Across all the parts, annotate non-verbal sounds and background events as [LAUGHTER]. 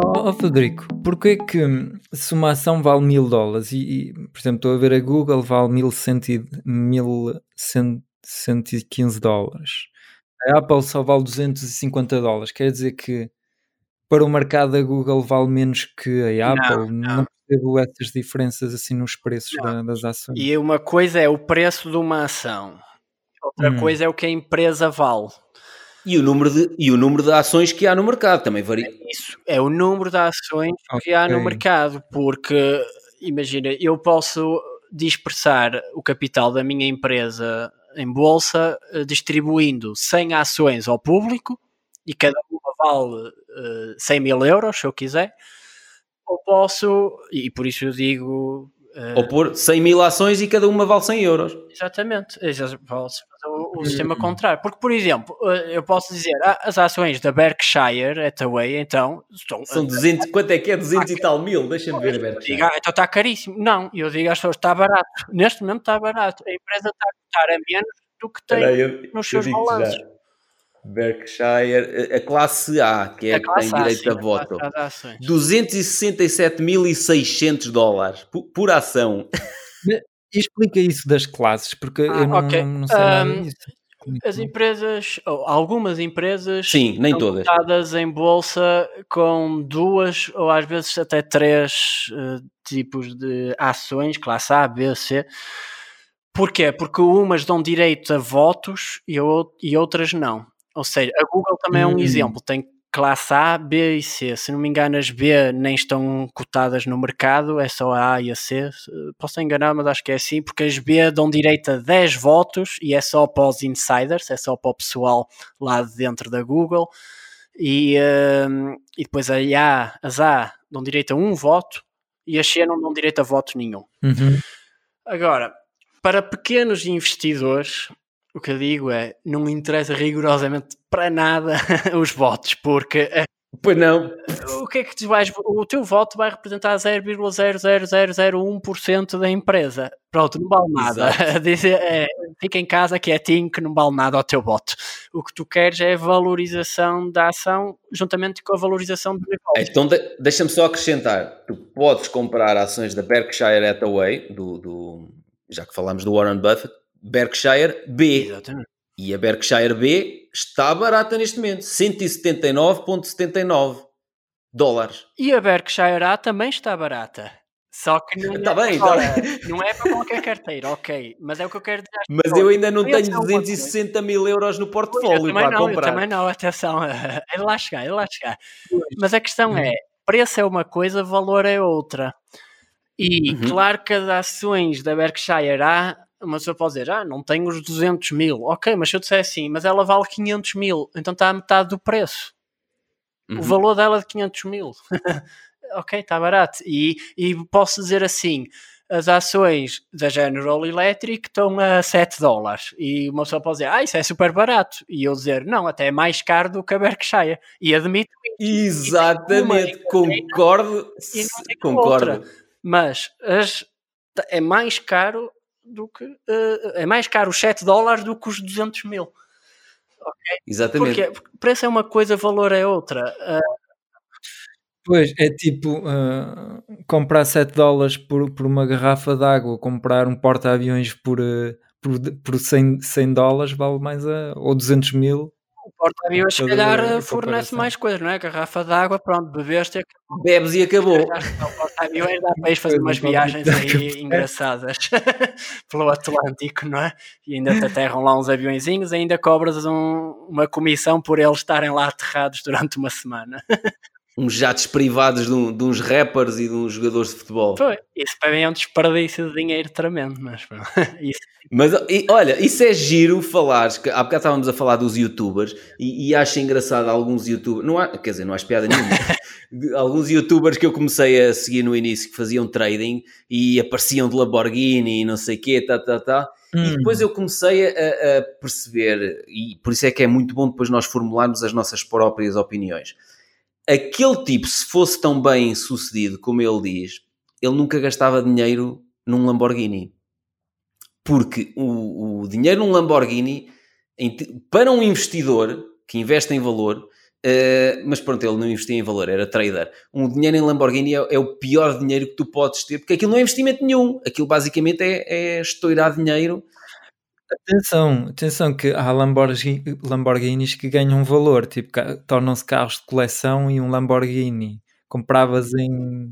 Oh, oh, Federico, porquê que se uma ação vale mil dólares e, e, por exemplo, estou a ver a Google vale mil cento e, mil cento, cento e quinze dólares, a Apple só vale 250 dólares, quer dizer que para o mercado a Google vale menos que a Apple? Não, não. não percebo essas diferenças assim nos preços da, das ações. E uma coisa é o preço de uma ação, outra hum. coisa é o que a empresa vale. E o, número de, e o número de ações que há no mercado também varia. É isso, é o número de ações okay. que há no mercado, porque imagina, eu posso dispersar o capital da minha empresa em bolsa eh, distribuindo 100 ações ao público e cada uma vale uh, eh, 100 mil euros, se eu quiser, ou posso, e por isso eu digo Uh, Ou pôr 100 mil ações e cada uma vale 100 euros. Exatamente. O, o sistema contrário. Porque, por exemplo, eh, eu posso dizer ah, as ações da Berkshire Hathaway, então. Estão, São 200, [LAUGHS] quanto é que é? 200 e tal mil? Deixa-me ver a Berkshire. Digo, ah, então está caríssimo. Não, eu digo às pessoas: está barato. Neste momento está barato. A empresa está a custar a menos do que tem eu, nos seus balanços. Já. Berkshire, a classe A, que é a que tem a, direito sim, a voto, 267.600 dólares por, por ação. Explica isso das classes, porque ah, eu não, okay. não sei um, nada disso. As empresas, ou algumas empresas, Sim, nem todas. cotadas em bolsa com duas ou às vezes até três uh, tipos de ações, classe A, B, C. Porquê? Porque umas dão direito a votos e, e outras não. Ou seja, a Google também é um hum. exemplo, tem classe A, B e C. Se não me engano, as B nem estão cotadas no mercado, é só a A e a C. Posso enganado, mas acho que é assim, porque as B dão direito a 10 votos e é só para os insiders, é só para o pessoal lá dentro da Google. E, um, e depois a A, as A dão direito a um voto e as C não dão direito a voto nenhum. Uhum. Agora, para pequenos investidores, o que eu digo é, não me interessa rigorosamente para nada [LAUGHS] os votos, porque Pois não. O que é que tu vais. O teu voto vai representar 0,00001% da empresa. Pronto, não vale nada. [LAUGHS] é, fica em casa quietinho que não vale nada ao teu voto. O que tu queres é a valorização da ação juntamente com a valorização do negócio. Então de, deixa-me só acrescentar. Tu podes comprar ações da Berkshire Hathaway, do, do, já que falamos do Warren Buffett, Berkshire B. Exatamente. E a Berkshire B está barata neste momento, 179,79 dólares. E a Berkshire A também está barata. Só que não, tá é, bem, tá bem. [LAUGHS] não é para qualquer carteira, ok. Mas é o que eu quero dizer. Mas eu ainda não tenho 260 mil euros no portfólio para não, comprar. Também não, atenção. [LAUGHS] É lá chegar, é lá chegar. Mas a questão é, preço é uma coisa, valor é outra. E uhum. claro que as ações da Berkshire A uma pessoa pode dizer, ah, não tenho os 200 mil. Ok, mas se eu disser assim, mas ela vale 500 mil, então está a metade do preço. Uhum. O valor dela é de 500 mil. [LAUGHS] ok, está barato. E, e posso dizer assim, as ações da General Electric estão a 7 dólares. E uma pessoa pode dizer, ah, isso é super barato. E eu dizer, não, até é mais caro do que a Berkshire. E admito isso. Exatamente, concordo. Concordo. Mas as, é mais caro do que uh, é mais caro os 7 dólares do que os 200 mil. Okay? Exatamente. Porque, porque preço é uma coisa, valor é outra. Uh, Pois, é tipo uh, comprar 7 dólares por, por uma garrafa de água, comprar um porta-aviões por, uh, por, por 100, 100 dólares vale mais a, ou 200 mil o porta-aviões se calhar fornece mais coisas, não é? Garrafa de água, pronto, bebeste. Bebes e acabou. O porta-aviões dá para ir fazer umas viagens aí [LAUGHS] engraçadas [LAUGHS] pelo Atlântico, não é? E ainda te aterram lá uns aviõezinhos, ainda cobras um, uma comissão por eles estarem lá aterrados durante uma semana. [LAUGHS] uns jatos privados de, um, de, uns rappers e de uns jogadores de futebol. Foi, isso para mim é um desperdício de dinheiro tremendo, mas [LAUGHS] isso. Mas e, olha, isso é giro falar, que há bocado estávamos a falar dos youtubers e, e acho engraçado alguns youtubers, não há, quer dizer, não há espiada nenhuma, [LAUGHS] alguns youtubers que eu comecei a seguir no início que faziam trading e apareciam de Lamborghini e não sei o quê, tá, tá, tá. Hum. E depois eu comecei a, a perceber, e por isso é que é muito bom depois nós formularmos as nossas próprias opiniões aquele tipo, se fosse tão bem sucedido como ele diz, ele nunca gastava dinheiro num Lamborghini. Porque o, o dinheiro num Lamborghini, para um investidor que investe em valor, Uh, mas pronto, ele não investia em valor, era trader. Um dinheiro em Lamborghini é, é, o pior dinheiro que tu podes ter, porque aquilo não é investimento nenhum. Aquilo basicamente é, é estourar dinheiro. Atenção, atenção que há Lamborghini, Lamborghinis que ganham valor, tipo, tornam-se carros de coleção e um Lamborghini compravas em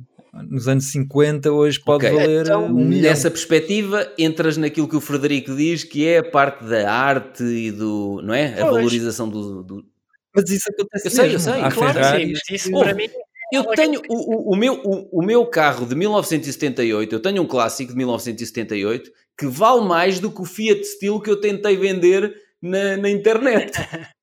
nos anos 50, hoje pode okay. valer então, um milhão. Nessa perspectiva, entras naquilo que o Frederico diz, que é a parte da arte e do, não é? A valorização do, do... Mas isso acontece eu sei, eu sei, Há claro Ferraris, sim, isso para mim eu tenho o, o, o, meu, o, o meu carro de 1978, eu tenho um clássico de 1978 que vale mais do que o Fiat Steel que eu tentei vender na, na internet. [LAUGHS]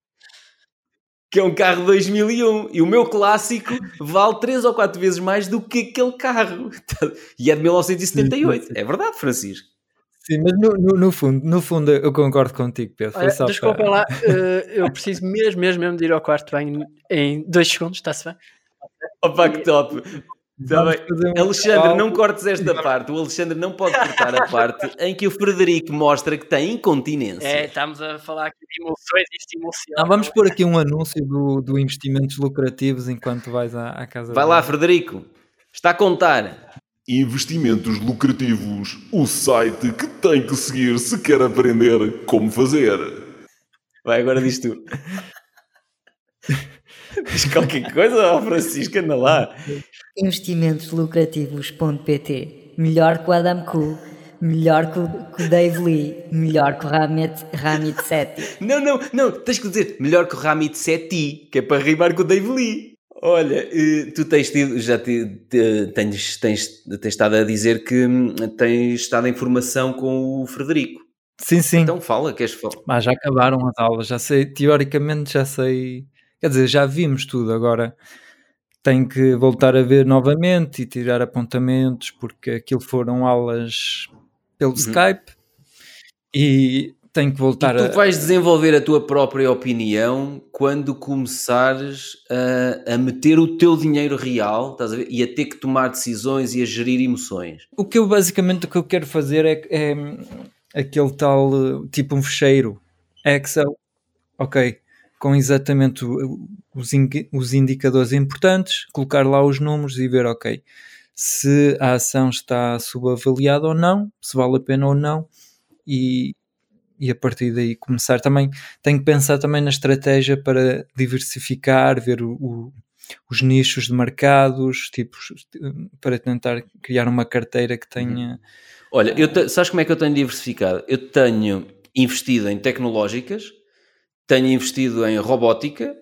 que é um carro de 2001 e o meu clássico vale 3 ou 4 vezes mais do que aquele carro [LAUGHS] e é de 1978, é verdade Francisco Sim, mas no, no, no, fundo, no fundo eu concordo contigo, Pedro. Olha, desculpa para... lá, uh, [LAUGHS] eu preciso mesmo, mesmo, mesmo de ir ao quarto bem em dois segundos, está-se bem? Opa, que top! Tá um Alexandre, não cortes esta parte. O Alexandre não pode cortar a [LAUGHS] parte em que o Frederico mostra que tem incontinência. É, estamos a falar aqui de emoções e estimulação. Não, vamos pôr aqui um anúncio do, do investimentos lucrativos enquanto vais à, à casa. Vai lá, Frederico. Está a contar. Investimentos lucrativos, o site que tem que seguir se quer aprender como fazer. Vai, agora diz tu. [LAUGHS] diz qualquer coisa, oh Francisco, anda lá investimentoslucrativos.pt Melhor que o Adam Cool, melhor que o, que o Dave Lee, melhor que o Ramit, Ramit Sethi. Não, não, não, tens que dizer melhor que o Ramit Sethi, que é para rimar com o Dave Lee. Olha, eh, tu tens tido, já te, te, tens, tens, tens estado a dizer que hum, tens estado em formação com o Frederico. Sim, sim. Então fala, queres falar? Mas já acabaram as aulas, já sei, teoricamente já sei, quer dizer, já vimos tudo, agora tenho que voltar a ver novamente e tirar apontamentos, porque aquilo foram aulas pelo uhum. Skype e tenho que voltar e tu a. Tu vais desenvolver a tua própria opinião quando começares a, a meter o teu dinheiro real a ver? e a ter que tomar decisões e a gerir emoções. O que eu basicamente o que eu quero fazer é, é aquele tal tipo um fecheiro Excel. Ok, com exatamente os, os indicadores importantes, colocar lá os números e ver, ok, se a ação está subavaliada ou não, se vale a pena ou não, e, e a partir daí começar também. Tenho que pensar também na estratégia para diversificar, ver o, o, os nichos de mercados, tipos, para tentar criar uma carteira que tenha. Uhum. Olha, eu te, sabes como é que eu tenho diversificado? Eu tenho investido em tecnológicas tenho investido em robótica,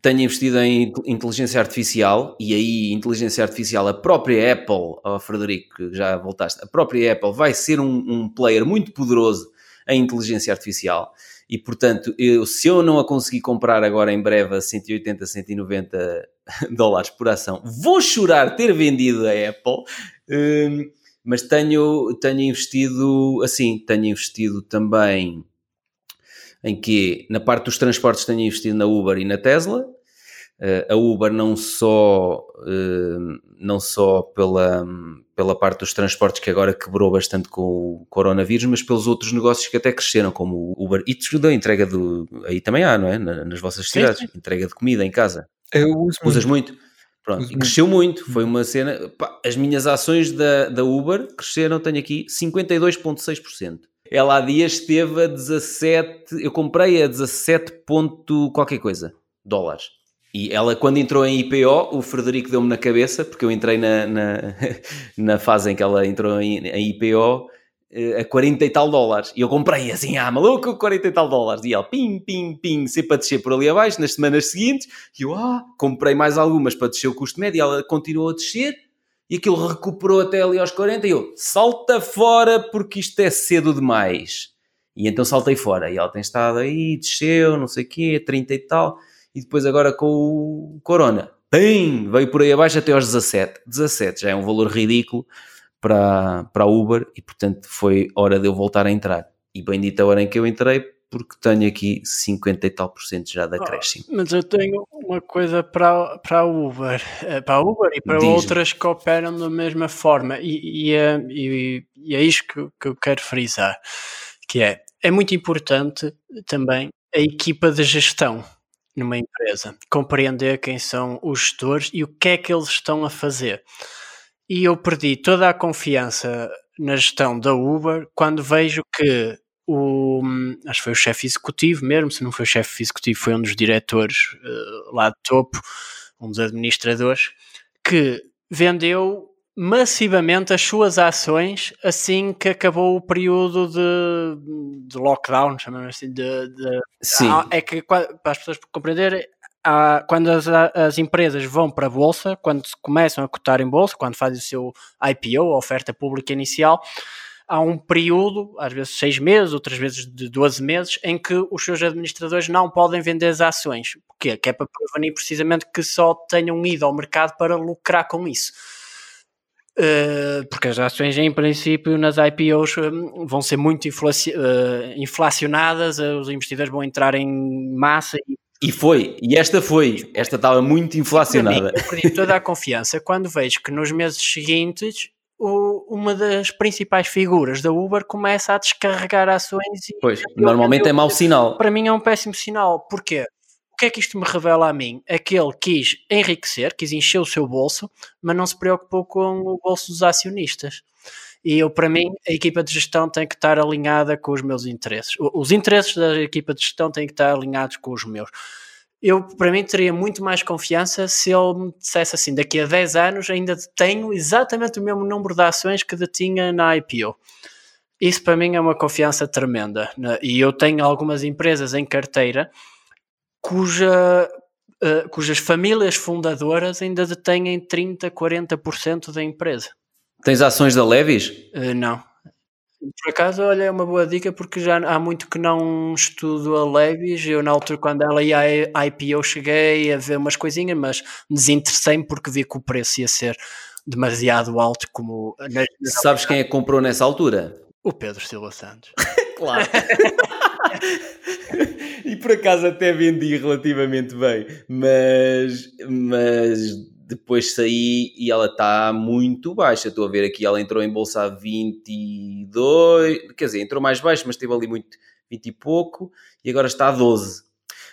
tenho investido em inteligência artificial e aí inteligência artificial, a própria Apple, oh Frederico, que já voltaste, a própria Apple vai ser um, um player muito poderoso em inteligência artificial e portanto, eu, se eu não a conseguir comprar agora em breve a 180, 190 [LAUGHS] dólares por ação, vou chorar ter vendido a Apple. Um, mas tenho, tenho investido assim, tenho investido também em que na parte dos transportes tenho investido na Uber e na Tesla. Uh, a Uber não só, uh, não só pela, pela parte dos transportes que agora quebrou bastante com o coronavírus, mas pelos outros negócios que até cresceram, como o Uber Eats, da entrega do... Aí também há, não é? nas vossas cidades, sim, entrega de comida em casa. Eu uso Usas muito? muito? Pronto, uso e cresceu muito. muito. Foi uma cena... Pá, as minhas ações da, da Uber cresceram, tenho aqui, 52,6%. Ela há dias esteve a 17, eu comprei a 17 ponto qualquer coisa, dólares. E ela, quando entrou em IPO, o Frederico deu-me na cabeça, porque eu entrei na, na, [LAUGHS] na fase em que ela entrou em, em, IPO eh, a 40 e tal dólares. E eu comprei assim, ah, maluco, 40 e tal dólares. E ela, pim, pim, pim, sempre a descer por ali abaixo, nas semanas seguintes. E eu, ah, comprei mais algumas para descer o custo médio. E ela continuou a descer e aquilo recuperou até ali aos 40 e eu, salta fora porque isto é cedo demais. E então saltei fora e ela tem estado aí, desceu, não sei o quê, 30 e tal, e depois agora com o Corona, bem, veio por aí abaixo até aos 17. 17 já é um valor ridículo para, para a Uber e portanto foi hora de eu voltar a entrar. E bem dita a hora em que eu entrei, porque tenho aqui 50 e tal por cento já de acréscimo. Oh, mas eu tenho uma coisa para, para a Uber, eh, para a Uber e para outras que operam da mesma forma, e, e, é, e, e é isto que, que eu quero frisar, que é, é muito importante também a equipa de gestão. numa empresa, compreender quem são os gestores e o que é que eles estão a fazer. E eu perdi toda a confiança na gestão da Uber quando vejo que o, acho que foi o chefe executivo mesmo, se não foi o chefe executivo, foi um dos diretores uh, lá de topo, um dos administradores, que vendeu massivamente as suas ações assim que acabou o período de, de lockdown, chamamos assim, de, de Sim. é que para as pessoas compreenderem, há, quando as, as, empresas vão para a bolsa, quando começam a cotar em bolsa, quando fazem o seu IPO, a oferta pública inicial, há um período, às vezes seis meses, outras vezes de 12 meses, em que os seus administradores não podem vender as ações. Porquê? Que é para prevenir precisamente que só tenham ido ao mercado para lucrar com isso. Uh, porque as ações, em princípio, nas IPOs um, vão ser muito uh, inflacionadas, os investidores vão entrar em massa e e foi, e esta foi, esta estava muito inflacionada. Mim, eu perdi toda a confiança quando vejo que nos meses seguintes o, uma das principais figuras da Uber começa a descarregar ações. E pois, normalmente é mau sinal. Para mim é um péssimo sinal. Porquê? O que é que isto me revela a mim? É que ele quis enriquecer, quis encher o seu bolso, mas não se preocupou com o bolso dos acionistas. E eu, para mim, a equipa de gestão tem que estar alinhada com os meus interesses. Os interesses da equipa de gestão têm que estar alinhados com os meus. Eu, para mim, teria muito mais confiança se ele me dissesse assim: daqui a 10 anos ainda tenho exatamente o mesmo número de ações que detinha na IPO. Isso para mim é uma confiança tremenda. Né? E eu tenho algumas empresas em carteira cuja, uh, cujas famílias fundadoras ainda detêm 30, 40% da empresa. Tens ações da Levis? Uh, não. Por acaso, olha, é uma boa dica porque já há muito que não estudo a Levis. Eu, na altura, quando ela ia à IPO, cheguei a ver umas coisinhas, mas desinteressei-me porque vi que o preço ia ser demasiado alto. como Sabes quem é que comprou nessa altura? O Pedro Silva Santos. [LAUGHS] claro. [LAUGHS] e por acaso até vendi relativamente bem, mas, mas depois saí e ela está muito baixa. Estou a ver aqui, ela entrou em bolsa a 22, quer dizer, entrou mais baixo, mas esteve ali muito 20 e pouco, e agora está a 12.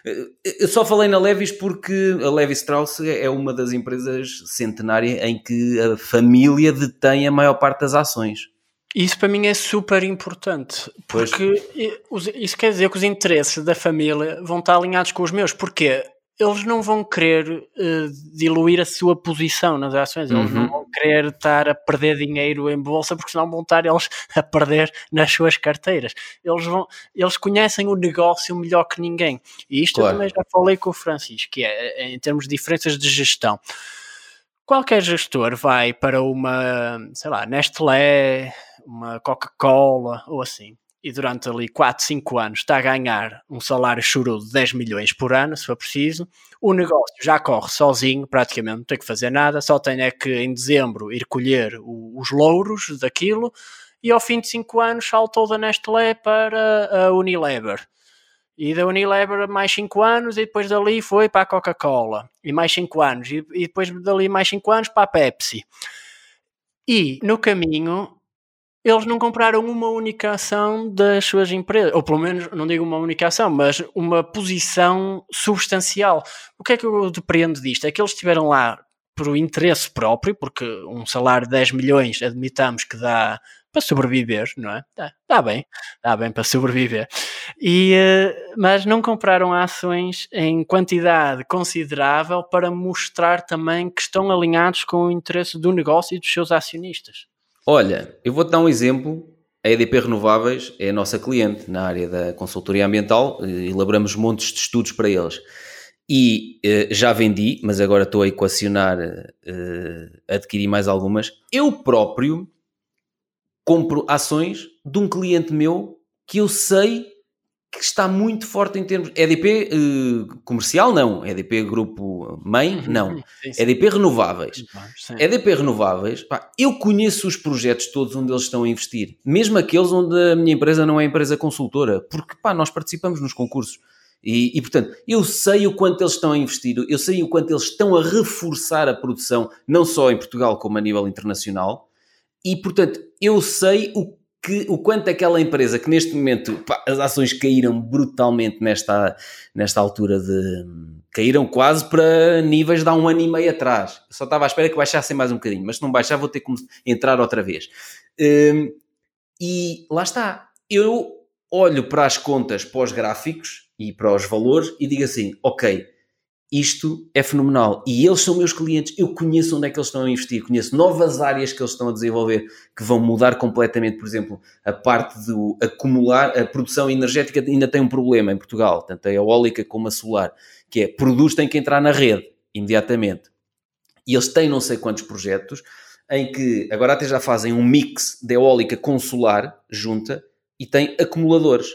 Eh, eu só falei na Levis porque a Levi Strauss é uma das empresas centenárias em que a família detém a maior parte das ações. Isso para mim é super importante, porque pois. isso quer dizer que os interesses da família vão estar alinhados com os meus, porque eles não vão querer uh, diluir a sua posição nas ações, eles uhum. não vão querer estar a perder dinheiro em bolsa, porque senão vão estar eles a perder nas suas carteiras. Eles, vão, eles conhecem o negócio melhor que ninguém. E isto claro. eu também já falei com o Francisco, que é, é em termos de diferenças de gestão. Qualquer gestor vai para uma, sei lá, Nestlé, uma Coca-Cola ou assim e durante ali 4, 5 anos está a ganhar um salário churudo de 10 milhões por ano, se for preciso, o negócio já corre sozinho, praticamente não tem que fazer nada, só tem é que em dezembro ir colher o, os louros daquilo e ao fim de 5 anos saltou da Nestlé para a Unilever. E da Unilever mais 5 anos e depois dali foi para a Coca-Cola. E mais 5 anos. E, e depois dali mais 5 anos para a Pepsi. E no caminho eles não compraram uma única ação das suas empresas, ou pelo menos, não digo uma única ação, mas uma posição substancial. O que é que eu depreendo disto? É que eles estiveram lá por interesse próprio, porque um salário de 10 milhões admitamos que dá para sobreviver, não é? Dá, dá bem, dá bem para sobreviver. E, eh, mas não compraram ações em quantidade considerável para mostrar também que estão alinhados com o interesse do negócio e dos seus acionistas. Olha, eu vou-te dar um exemplo. A EDP Renováveis é a nossa cliente na área da consultoria ambiental, eh, elaboramos montes de estudos para eles. E eh, já vendi, mas agora estou a equacionar eh, adquirir mais algumas. Eu próprio compro ações de um cliente meu que eu sei que está muito forte em termos. EDP uh, eh, comercial, não. EDP grupo mãe, uhum. não. Sim, sim. EDP renováveis. Sim. EDP renováveis, pá, eu conheço os projetos todos onde eles estão a investir, mesmo aqueles onde a minha empresa não é empresa consultora, porque pá, nós participamos nos concursos. E, e, portanto, eu sei o quanto eles estão a investir, eu sei o quanto eles estão a reforçar a produção, não só em Portugal como a nível internacional, e portanto, eu sei o que, o quanto aquela empresa que neste momento pá, as ações caíram brutalmente nesta, nesta altura de. caíram quase para níveis de há um ano e meio atrás. Só estava à espera que baixassem mais um bocadinho, mas se não baixar, vou ter que entrar outra vez. Um, e lá está. Eu olho para as contas pós-gráficos e para os valores e digo assim: ok, isto é fenomenal. E eles são meus clientes, eu conheço onde é que eles estão a investir, conheço novas áreas que eles estão a desenvolver que vão mudar completamente. Por exemplo, a parte do acumular, a produção energética ainda tem um problema em Portugal, tanto a eólica como a solar, que é produz tem que entrar na rede imediatamente. E eles têm não sei quantos projetos em que agora até já fazem um mix de eólica com solar junta e tem acumuladores.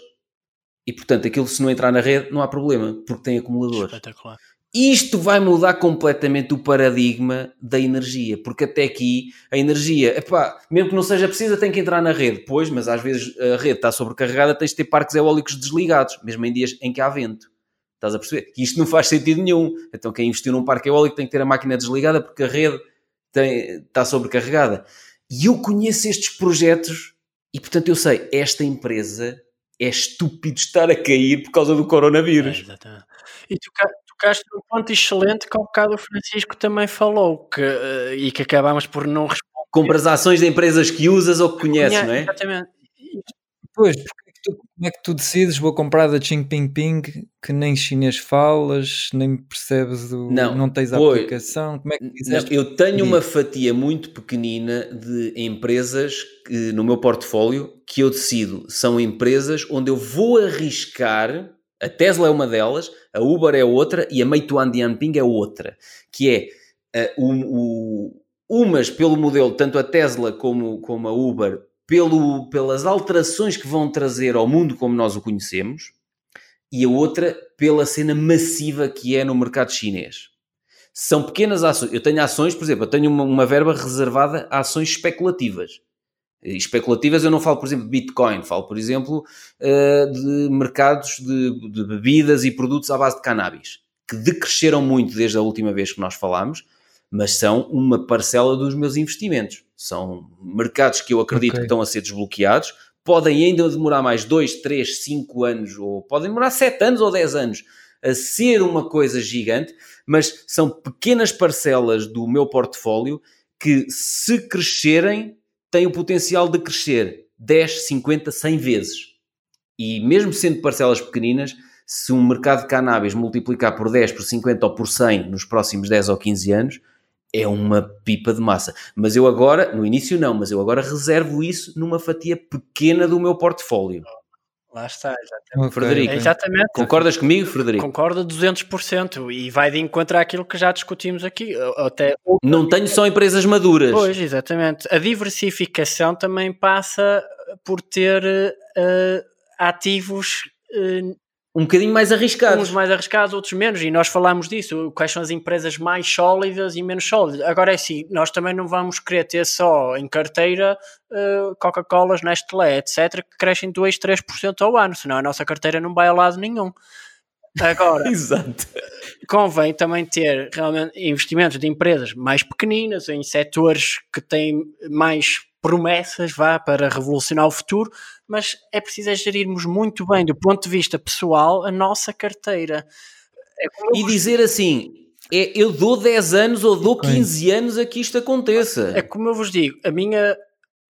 E portanto, aquilo se não entrar na rede, não há problema, porque tem acumuladores. Espetacular. Isto vai mudar completamente o paradigma da energia, porque até aqui a energia, epá, mesmo que não seja precisa, tem que entrar na rede, pois, mas às vezes a rede está sobrecarregada, tens de ter parques eólicos desligados, mesmo em dias em que há vento. Estás a perceber? E isto não faz sentido nenhum. Então quem investiu num parque eólico tem que ter a máquina desligada porque a rede tem, está sobrecarregada. E eu conheço estes projetos e, portanto, eu sei, esta empresa é estúpido estar a cair por causa do coronavírus. É, exatamente. E tu, tocaste num ponto excelente que ao bocado o Francisco também falou que, uh, e que acabámos por não responder. Compras ações de empresas que usas ou que conheces, não é? Exatamente. Pois, tu, como é que tu decides? Vou comprar da Ching Ping Ping que nem chinês falas, nem percebes o. Não, não tens a pois, aplicação. Como é que não, Eu tenho uma fatia muito pequenina de empresas que, no meu portfólio que eu decido. São empresas onde eu vou arriscar a Tesla é uma delas, a Uber é outra e a Meituan Dianping é outra, que é uh, o, o, umas pelo modelo, tanto a Tesla como, como a Uber, pelo, pelas alterações que vão trazer ao mundo como nós o conhecemos, e a outra pela cena massiva que é no mercado chinês. São pequenas ações. Eu tenho ações, por exemplo, eu tenho uma, uma verba reservada a ações especulativas especulativas, eu não falo, por exemplo, de Bitcoin, falo, por exemplo, eh, de mercados de, de bebidas e produtos à base de cannabis, que decresceram muito desde a última vez que nós falámos, mas são uma parcela dos meus investimentos. São mercados que eu acredito okay. que estão a ser desbloqueados, podem ainda demorar mais 2, 3, 5 anos, ou podem demorar 7 anos ou 10 anos a ser uma coisa gigante, mas são pequenas parcelas do meu portfólio que, se crescerem, tem o potencial de crescer 10, 50, 100 vezes. E mesmo sendo parcelas pequeninas, se um mercado de cannabis multiplicar por 10, por 50 ou por 100 nos próximos 10 ou 15 anos, é uma pipa de massa. Mas eu agora, no início não, mas eu agora reservo isso numa fatia pequena do meu portfólio. Lá está, exatamente. Frederico, exatamente. concordas comigo, Frederico? Concordo 200% e vai de encontro àquilo que já discutimos aqui. Até Não tenho só empresas maduras. Pois, exatamente. A diversificação também passa por ter uh, ativos uh, um bocadinho mais arriscados. Uns mais arriscados, outros menos, e nós falámos disso, quais são as empresas mais sólidas e menos sólidas. Agora é assim, nós também não vamos querer ter só em carteira uh, Coca-Colas, Nestlé, etc., que crescem 2, 3% ao ano, senão a nossa carteira não vai a lado nenhum. Agora, [LAUGHS] Exato. convém também ter realmente investimentos de empresas mais pequeninas, em setores que têm mais promessas, vá, para revolucionar o futuro, mas é preciso é gerirmos muito bem, do ponto de vista pessoal, a nossa carteira. É e dizer assim, é, eu dou 10 anos ou dou 15 anos a que isto aconteça. É como eu vos digo, a minha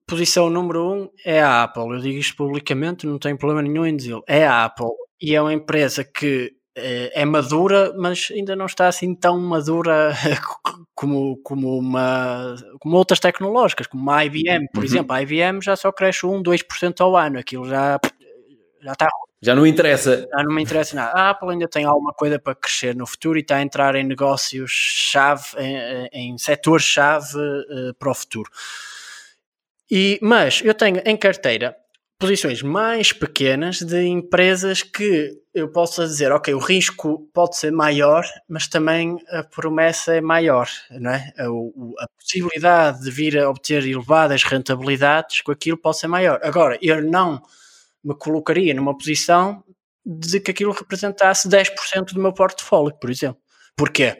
posição número 1 um é a Apple. Eu digo isto publicamente, não tenho problema nenhum em dizer. É a Apple. E é uma empresa que é, é madura, mas ainda não está assim tão madura [LAUGHS] como, como, uma, como outras tecnológicas, como a IBM, por uhum. exemplo. A IBM já só cresce 1, 2% ao ano, aquilo já, já está. Já não interessa. Já não me interessa nada. A Apple ainda tem alguma coisa para crescer no futuro e está a entrar em negócios-chave, em, em setores-chave uh, para o futuro. E, mas eu tenho em carteira posições mais pequenas de empresas que eu posso dizer, ok, o risco pode ser maior, mas também a promessa é maior, não é? A, a possibilidade de vir a obter elevadas rentabilidades com aquilo pode ser maior. Agora, eu não me colocaria numa posição de que aquilo representasse 10% do meu portfólio, por exemplo. Porquê?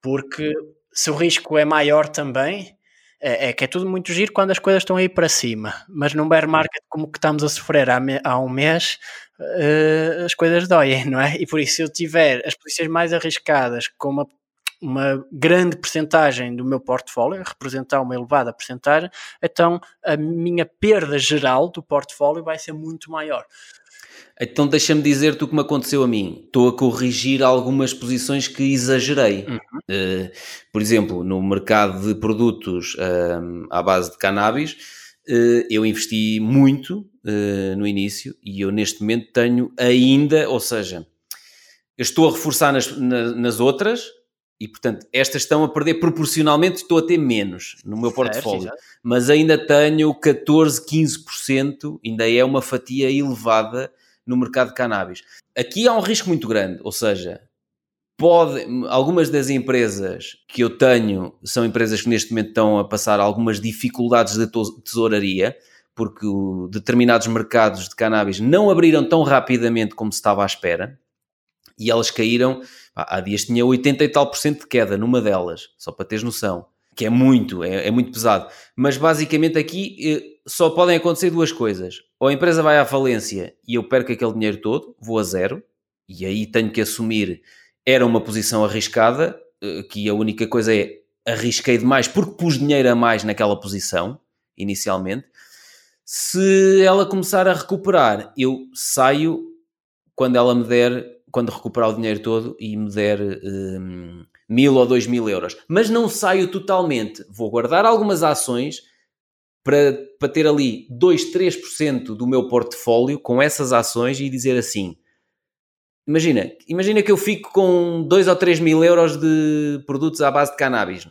Porque se o risco é maior também, é, é que é tudo muito giro quando as coisas estão aí para cima, mas num bear market como que estamos a sofrer há, me, há um mês, uh, as coisas doem, [LAUGHS] não é? E por isso, se eu tiver as posições mais arriscadas com uma, uma grande percentagem do meu portfólio, representar uma elevada percentagem, então a minha perda geral do portfólio vai ser muito maior. Então deixa-me dizer-te o que me aconteceu a mim. Estou a corrigir algumas posições que exagerei. Uhum. Uh, por exemplo, no mercado de produtos uh, à base de cannabis, uh, eu investi muito eh, no início e eu neste momento tenho ainda, ou seja, estou a reforçar nas, na, nas outras e, portanto, estas estão a perder proporcionalmente, estou a ter menos no meu portfólio. Mas ainda tenho 14, 15%, ainda é uma fatia elevada no mercado de cannabis. Aqui há um risco muito grande, ou seja, pode, algumas das empresas que eu tenho são empresas que neste momento estão a passar algumas dificuldades de tesouraria, porque determinados mercados de cannabis não abriram tão rapidamente como se estava à espera, e elas caíram, há dias tinha 80 e tal por cento de queda numa delas, só para teres noção, que é muito, é, é muito pesado. Mas basicamente aqui eh, só podem acontecer duas coisas ou a empresa vai à falência e eu perco aquele dinheiro todo, vou a zero, e aí tenho que assumir, era uma posição arriscada, eh, que a única coisa é arrisquei demais porque pus dinheiro a mais naquela posição, inicialmente. Se ela começar a recuperar, eu saio quando ela me der, quando recuperar o dinheiro todo e me der um, mil ou dois mil euros. Mas não saio totalmente. Vou guardar algumas ações para, para ter ali 2, 3% do meu portfólio com essas ações e dizer assim: imagina, imagina que eu fico com 2 ou 3 mil euros de produtos à base de cannabis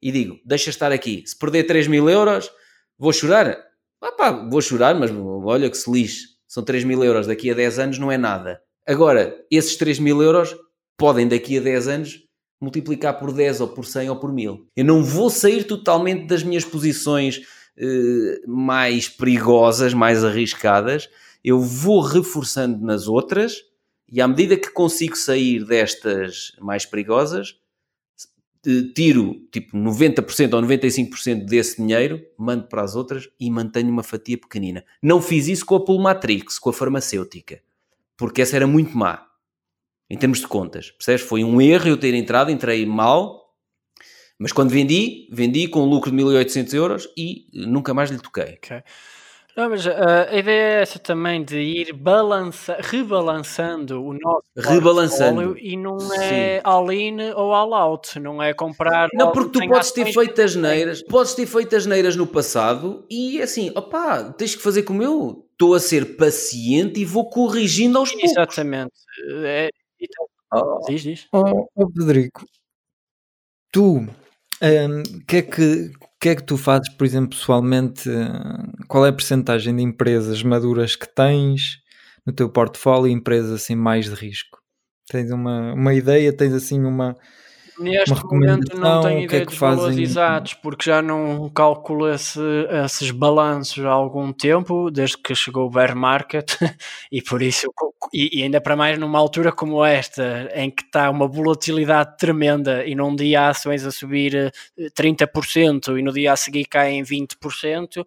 e digo: deixa estar aqui, se perder 3 mil euros, vou chorar. Ah, pá, vou chorar, mas olha que se lixe, são 3 mil euros, daqui a 10 anos não é nada. Agora, esses 3 mil euros podem daqui a 10 anos multiplicar por 10 ou por 100 ou por 1000. Eu não vou sair totalmente das minhas posições eh, mais perigosas, mais arriscadas, eu vou reforçando nas outras e à medida que consigo sair destas mais perigosas, eh, tiro tipo 90% ou 95% desse dinheiro, mando para as outras e mantenho uma fatia pequenina. Não fiz isso com a Pulmatrix, com a farmacêutica, porque essa era muito má em termos de contas. Percebes? Foi um erro eu ter entrado, entrei mal mas quando vendi, vendi com um lucro de 1800 euros e nunca mais lhe toquei. Okay. Não, mas uh, a ideia é essa também de ir balança, rebalançando o nosso rebalançando e não é all-in ou all-out, não é comprar. Não, porque tu podes ter feito as neiras, podes ter feito as neiras no passado e assim, opá, tens que fazer como eu. Estou a ser paciente e vou corrigindo aos poucos. Exatamente. É, então, oh, diz, diz. Oh, oh, Federico, tu que, é que, que é que tu fazes, por exemplo, pessoalmente? Qual é a percentagem de empresas maduras que tens no teu portfólio e empresas assim mais de risco? Tens uma, uma ideia, tens assim uma, Neste momento não tenho é ideia é dos fazem... valores exatos, porque já não calculo esse, esses balanços há algum tempo, desde que chegou o bear market, [LAUGHS] e por isso, e, e, ainda para mais numa altura como esta, em que está uma volatilidade tremenda, e num dia há ações a subir 30% eh, e no dia a seguir caem 20%,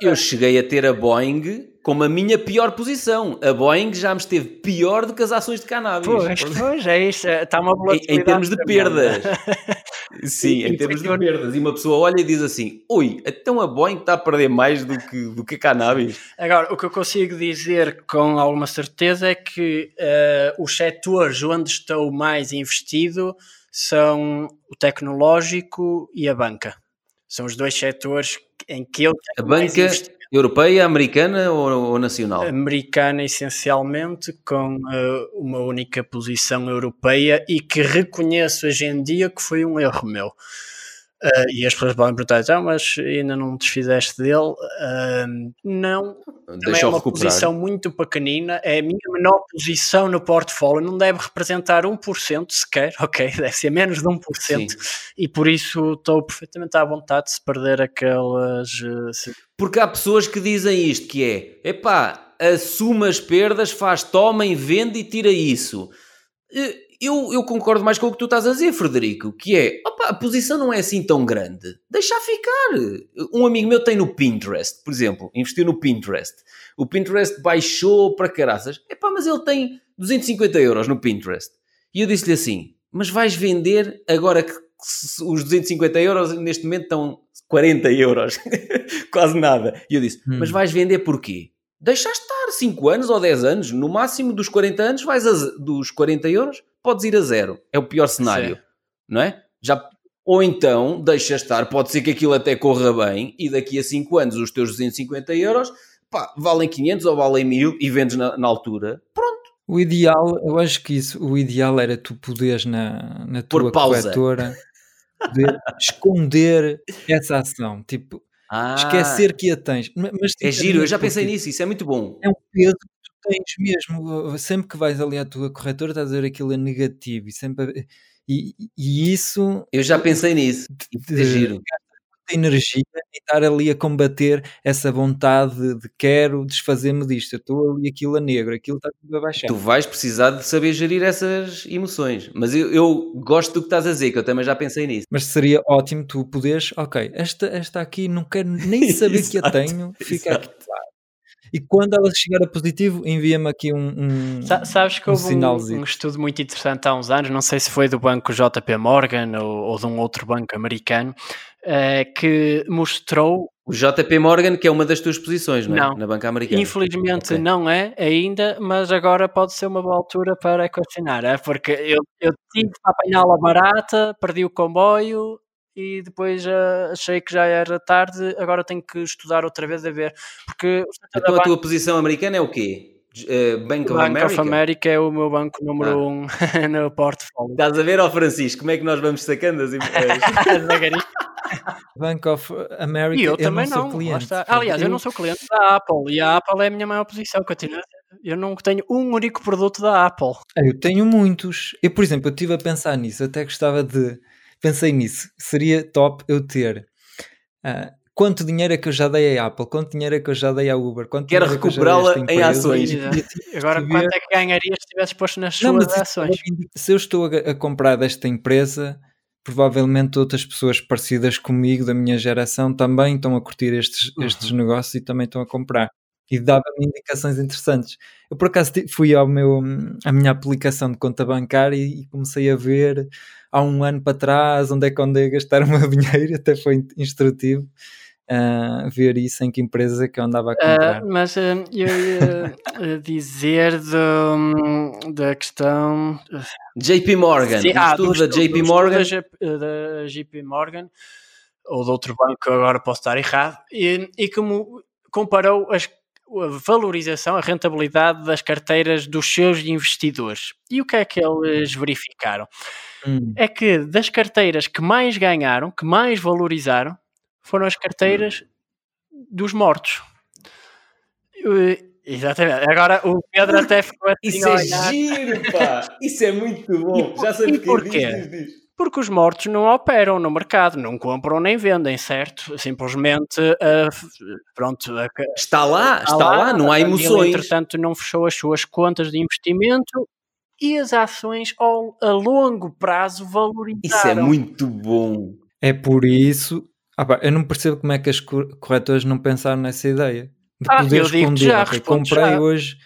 eu cheguei a ter a Boeing como a minha pior posição. A Boeing já me esteve pior do que as ações de cannabis. Pois, pois é isso. Está uma volatilidade. [LAUGHS] Em, em termos de perdas. Sim, em termos de perdas. E uma pessoa olha e diz assim: Ui, então a Boeing está a perder mais do que, do que a cannabis. Agora, o que eu consigo dizer com alguma certeza é que uh, os setores onde estou mais investido são o tecnológico e a banca. São os dois setores em que eu A banca europeia, americana ou, ou, nacional? Americana, essencialmente, com uh, uma única posição europeia e que reconheço hoje em dia que foi um erro meu. Uh, e as pessoas podem perguntar, então, mas ainda não desfizeste dele? Uh, não, Deixa é uma recuperar. posição muito pequenina, é a minha menor posição no portfólio, não deve representar 1% sequer, [LAUGHS] ok? Deve ser menos de 1%, Sim. e por isso estou perfeitamente à vontade se perder aquelas. Uh, se... Porque há pessoas que dizem isto: que é, epá, assuma as perdas, faz toma e vende e tira isso eu, eu concordo mais com o que tu estás a dizer, Frederico, que é, opa, a posição não é assim tão grande. Deixa ficar. Um amigo meu tem no Pinterest, por exemplo, investiu no Pinterest. O Pinterest baixou para caraças. Epá, mas ele tem 250 euros no Pinterest. E eu disse-lhe assim, mas vais vender agora que os 250 euros neste momento estão 40 euros. [LAUGHS] Quase nada. E eu disse, Hum. mas vais vender porquê? Deixa estar 5 anos ou 10 anos. No máximo dos 40 anos, vais a, dos 40 euros, podes ir a zero. É o pior cenário. Sim. Não é? Já, ou então, deixa estar. Pode ser que aquilo até corra bem e daqui a 5 anos os teus 250 euros pá, valem 500 ou valem 1000 e vendes na, na altura. Pronto. O ideal, eu acho que isso, o ideal era tu poderes na, na tua corretora [LAUGHS] esconder essa ação, tipo, Ah, esquecer que a tens. Ma- Mas, É giro, eu já pensei porque nisso. Isso é muito bom. É um peso tens mesmo. Sempre que vais ali à tua corretora, estás a ver aquilo é negativo e sempre. a- E, e isso Eu já pensei nisso. Isso é giro. energia e estar ali a combater essa vontade de, quero desfazer-me disto. Eu estou ali aquilo a negro, aquilo está tudo a baixar. Tu vais precisar de saber gerir essas emoções. Mas eu, eu gosto do que estás a dizer, que eu também já pensei nisso. Mas seria ótimo tu poderes, ok, esta, esta aqui não quero nem [LAUGHS] saber que a tenho, fica aqui. exato. E quando ela chegar a positivo, envia-me aqui um, um, Sa- Sabes que um houve um, um estudo muito interessante há uns anos, não sei se foi do banco JP Morgan ou, ou de um outro banco americano, eh, que mostrou, O JP Morgan, que é uma das tuas posições, não é? Não. Na banca americana. infelizmente Ok. não é ainda, mas agora pode ser uma boa altura para equacionar, é? porque eu, eu tive para apanhá-la barata, perdi o comboio e depois eh, achei que já era tarde, agora tenho que estudar outra vez a ver, porque Então a banca- tua posição americana é o quê? Eh, Bank of Bank America? of America é o meu banco número Ah. um [LAUGHS] no portfólio. Estás a ver, ó Francisco, como é que nós vamos sacando as... [LAUGHS] as- Devagarinho. Bank of America. E eu também não. sou não. cliente. está. Aliás, eu não sou cliente da Apple e a Apple é a minha maior posição. Continua. Eu não tenho um único produto da Apple. Ah, Eu tenho muitos. Eu, por exemplo, eu estive a pensar nisso, até gostava de. Pensei nisso. Seria top eu ter. ah, quanto dinheiro é que eu já dei à Apple? Quanto dinheiro é que eu já dei à Uber? Quanto Quero dinheiro é recuperá-la em empresa? ações. Agora, ver- quanto é que ganharias se tivesse posto nas Não, suas mas isso ações? se eu estou a, a comprar desta empresa, provavelmente outras pessoas parecidas comigo, da minha geração, também estão a curtir estes, Uhum. estes negócios e também estão a comprar. E dava-me indicações interessantes. Eu, por acaso, fui ao meu, à minha aplicação de conta bancária e, e comecei a ver há um ano para trás onde é que andei a gastar [LAUGHS] o meu dinheiro, até foi instrutivo. ah, ver isso em que empresa é que eu andava a comprar. Ah, mas ah, eu ia ah, dizer do- da questão. JP Morgan, Sim, ah, estudo do da estudo- JP do estudo Morgan. Da, J- da JP Morgan, ou de outro banco, agora posso estar errado, e, e como comparou as- a valorização, a rentabilidade das carteiras dos seus investidores. E o que é que eles verificaram? Hum. É que das carteiras que mais ganharam, que mais valorizaram, foram as carteiras dos mortos. Eh, Exatamente. Agora o Pedro até ficou assim Isso é olhar. giro, pá! [LAUGHS] Isso é muito bom! Já sei E porquê. porquê? Diz, diz, diz. Porque os mortos não operam no mercado, não compram nem vendem, certo? Simplesmente, f- pronto, ca- Está lá, está lá, lá, não há emoções. entretanto, não fechou as suas contas de investimento e as ações ao, a longo prazo valorizaram. Isso é muito bom. É por isso. Ah, pá, eu não percebo como é que as cor- corretoras não pensaram nessa ideia. De Ah, poder eu esconder. já, ok, respondo comprei já. hoje.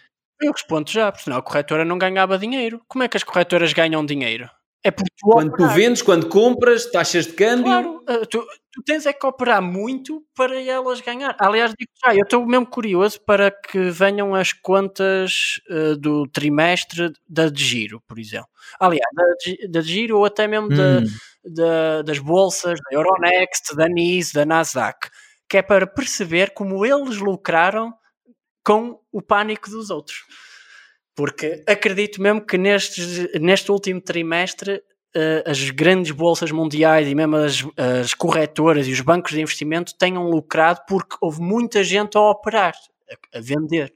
Eu respondo já, porque senão a corretora não ganhava dinheiro. Como é que as corretoras ganham dinheiro? É por tu Quando tu operar. vendes, quando compras, taxas de câmbio. Claro, ah, tu, tu tens é que operar muito para elas ganhar. Aliás, digo já, eu estou mesmo curioso para que venham as contas ah, do trimestre da de giro, por exemplo. Aliás, da, de- da de giro ou até mesmo da, Hum, da- das bolsas, da Euronext, da NIS, da Nasdaq, que é para perceber como eles lucraram com o pânico dos outros. Porque acredito mesmo que neste, neste último trimestre eh, as grandes bolsas mundiais e mesmo as, as corretoras e os bancos de investimento tenham lucrado porque houve muita gente a operar, a, a vender.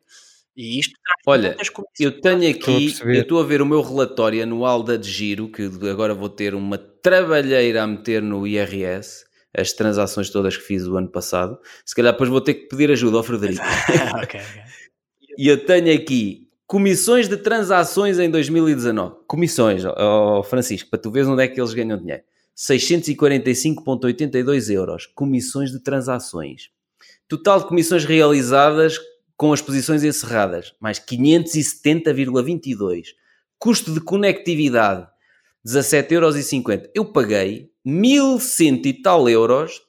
E isto traz Olha. Eu tenho Estou aqui, perceber. eu estou a ver o meu relatório anual da de Giro, que agora vou ter uma trabalheira a meter no IRS, as transações todas que fiz o ano passado. Se calhar depois vou ter que pedir ajuda ao Frederico. [LAUGHS] Ok, ok. E eu tenho aqui comissões de transações em 2019. Comissões, ó, Francisco, para tu veres onde é que eles ganham dinheiro. 645,82 euros. Comissões de transações. Total de comissões realizadas com as posições encerradas, mais 570,22. Custo de conectividade, 17,50 euros. Eu paguei 1100 e tal euros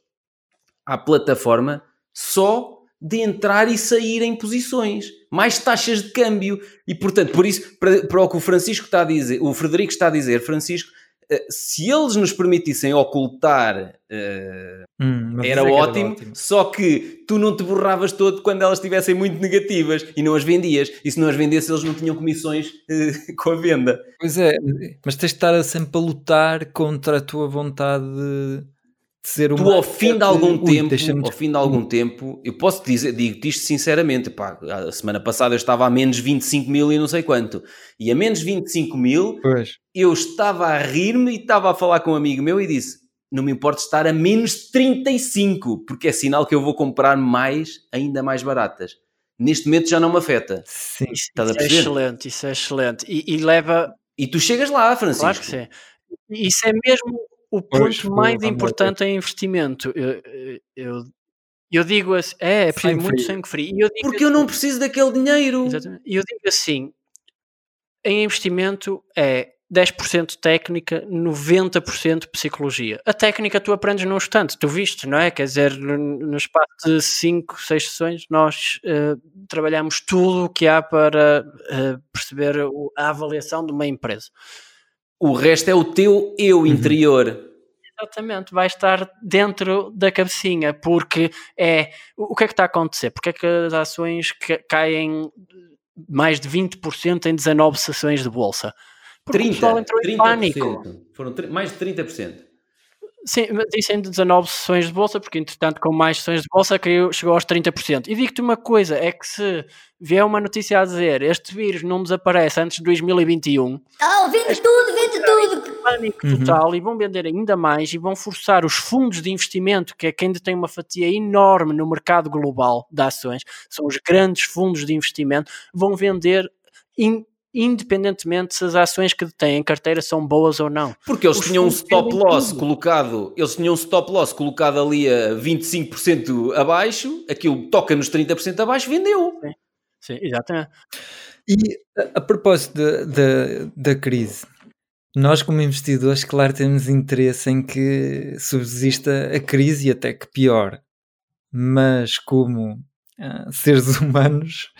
à plataforma só de entrar e sair em posições, mais taxas de câmbio. E portanto, por isso, para, para o que o Francisco está a dizer, o Frederico está a dizer, Francisco, eh, se eles nos permitissem ocultar, uh, hum, era, ótimo, era, ótimo, só que tu não te borravas todo quando elas estivessem muito negativas e não as vendias. E se não as vendesse, eles não tinham comissões uh, com a venda. Pois é, mas tens de estar sempre a lutar contra a tua vontade de ser uma... Tu ao fim de algum Ui, tempo, ao fim de algum tempo, eu posso dizer, digo-te isto sinceramente, pá, a semana passada eu estava a menos 25 mil e não sei quanto, e a menos 25 mil pois. eu estava a rir-me e estava a falar com um amigo meu e disse, não me importa estar a menos 35, porque é sinal que eu vou comprar mais, ainda mais baratas. Neste momento já não me afeta. Sim, Estás isso a é excelente, isso é excelente. E, e leva... E tu chegas lá, Francisco. Claro que sim. Isso é mesmo o ponto pois, mais importante é investimento. Eu, eu, eu digo assim, é, é preciso muito sangue frio. Eu Porque eu não preciso daquele dinheiro. Exatamente. E eu digo assim, em investimento é 10% técnica, 90% psicologia. A técnica tu aprendes num instante, tu viste, não é? Quer dizer, no, no espaço de 5, 6 sessões, nós uh, trabalhamos tudo o que há para uh, perceber a avaliação de uma empresa. O resto é o teu eu uhum. interior. Exatamente, vai estar dentro da cabecinha, porque é o que é que está a acontecer? Porque é que as ações caem mais de 20% em 19 sessões de bolsa? Porque 30, o pessoal entrou 30%, em pânico. Foram mais de 30%. Sim, dizem 19 sessões de bolsa, porque entretanto, com mais sessões de bolsa, caiu, chegou aos 30%. E digo-te uma coisa: é que se vier uma notícia a dizer este vírus não desaparece antes de 2021, oh, vende tudo, vende tudo! Pânico uhum. total, e vão vender ainda mais e vão forçar os fundos de investimento, que é quem tem uma fatia enorme no mercado global de ações, são os grandes fundos de investimento, vão vender independentemente se as ações que têm em carteira são boas ou não. Porque eles Os tinham um stop loss colocado, eles tinham um stop loss colocado ali a 25% abaixo, aquilo toca nos 30% abaixo, vendeu. Sim, Sim exatamente. E a, a propósito da crise, nós como investidores, claro, temos interesse em que subsista a crise e até que pior. Mas como uh, seres [LAUGHS] humanos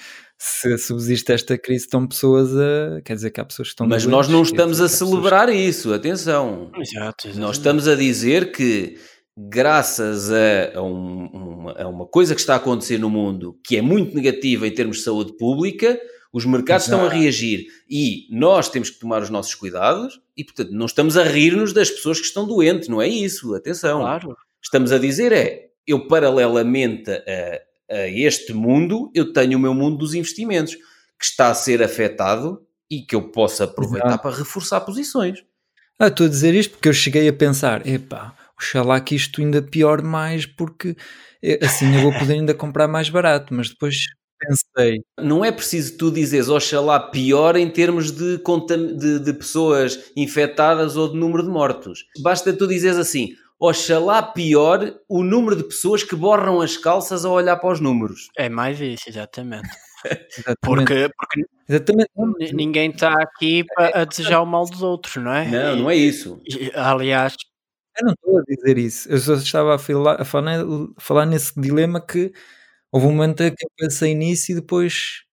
se subsiste esta crise, estão pessoas a. Quer dizer que há pessoas que estão. Mas doentes, nós não estamos a celebrar isso, atenção. Exato, exato. Nós estamos a dizer que, graças a, a, um, uma, a, uma, coisa que está a acontecer no mundo que é muito negativa em termos de saúde pública, os mercados exato. estão a reagir e nós temos que tomar os nossos cuidados e, portanto, não estamos a rir-nos das pessoas que estão doentes, não é isso, atenção. Claro. Estamos a dizer é. Eu, paralelamente a, a este mundo, eu tenho o meu mundo dos investimentos, que está a ser afetado e que eu posso aproveitar Exato. para reforçar posições. Ah, estou a dizer isto porque eu cheguei a pensar, epá, oxalá que isto ainda pior mais, porque eh, assim eu vou poder ainda comprar mais barato, mas depois pensei. Não é preciso tu dizeres oxalá pior em termos de, de, de pessoas infectadas ou de número de mortos. Basta tu dizeres assim, oxalá pior o número de pessoas que borram as calças ao olhar para os números. É mais isso, exatamente. [LAUGHS] exatamente. Porque, porque exatamente. ninguém está aqui para, a desejar o mal dos outros, não é? Não, não é isso. Aliás, eu não estou a dizer isso. Eu só estava a falar, a falar, a falar nesse dilema que houve um momento em que eu pensei nisso e depois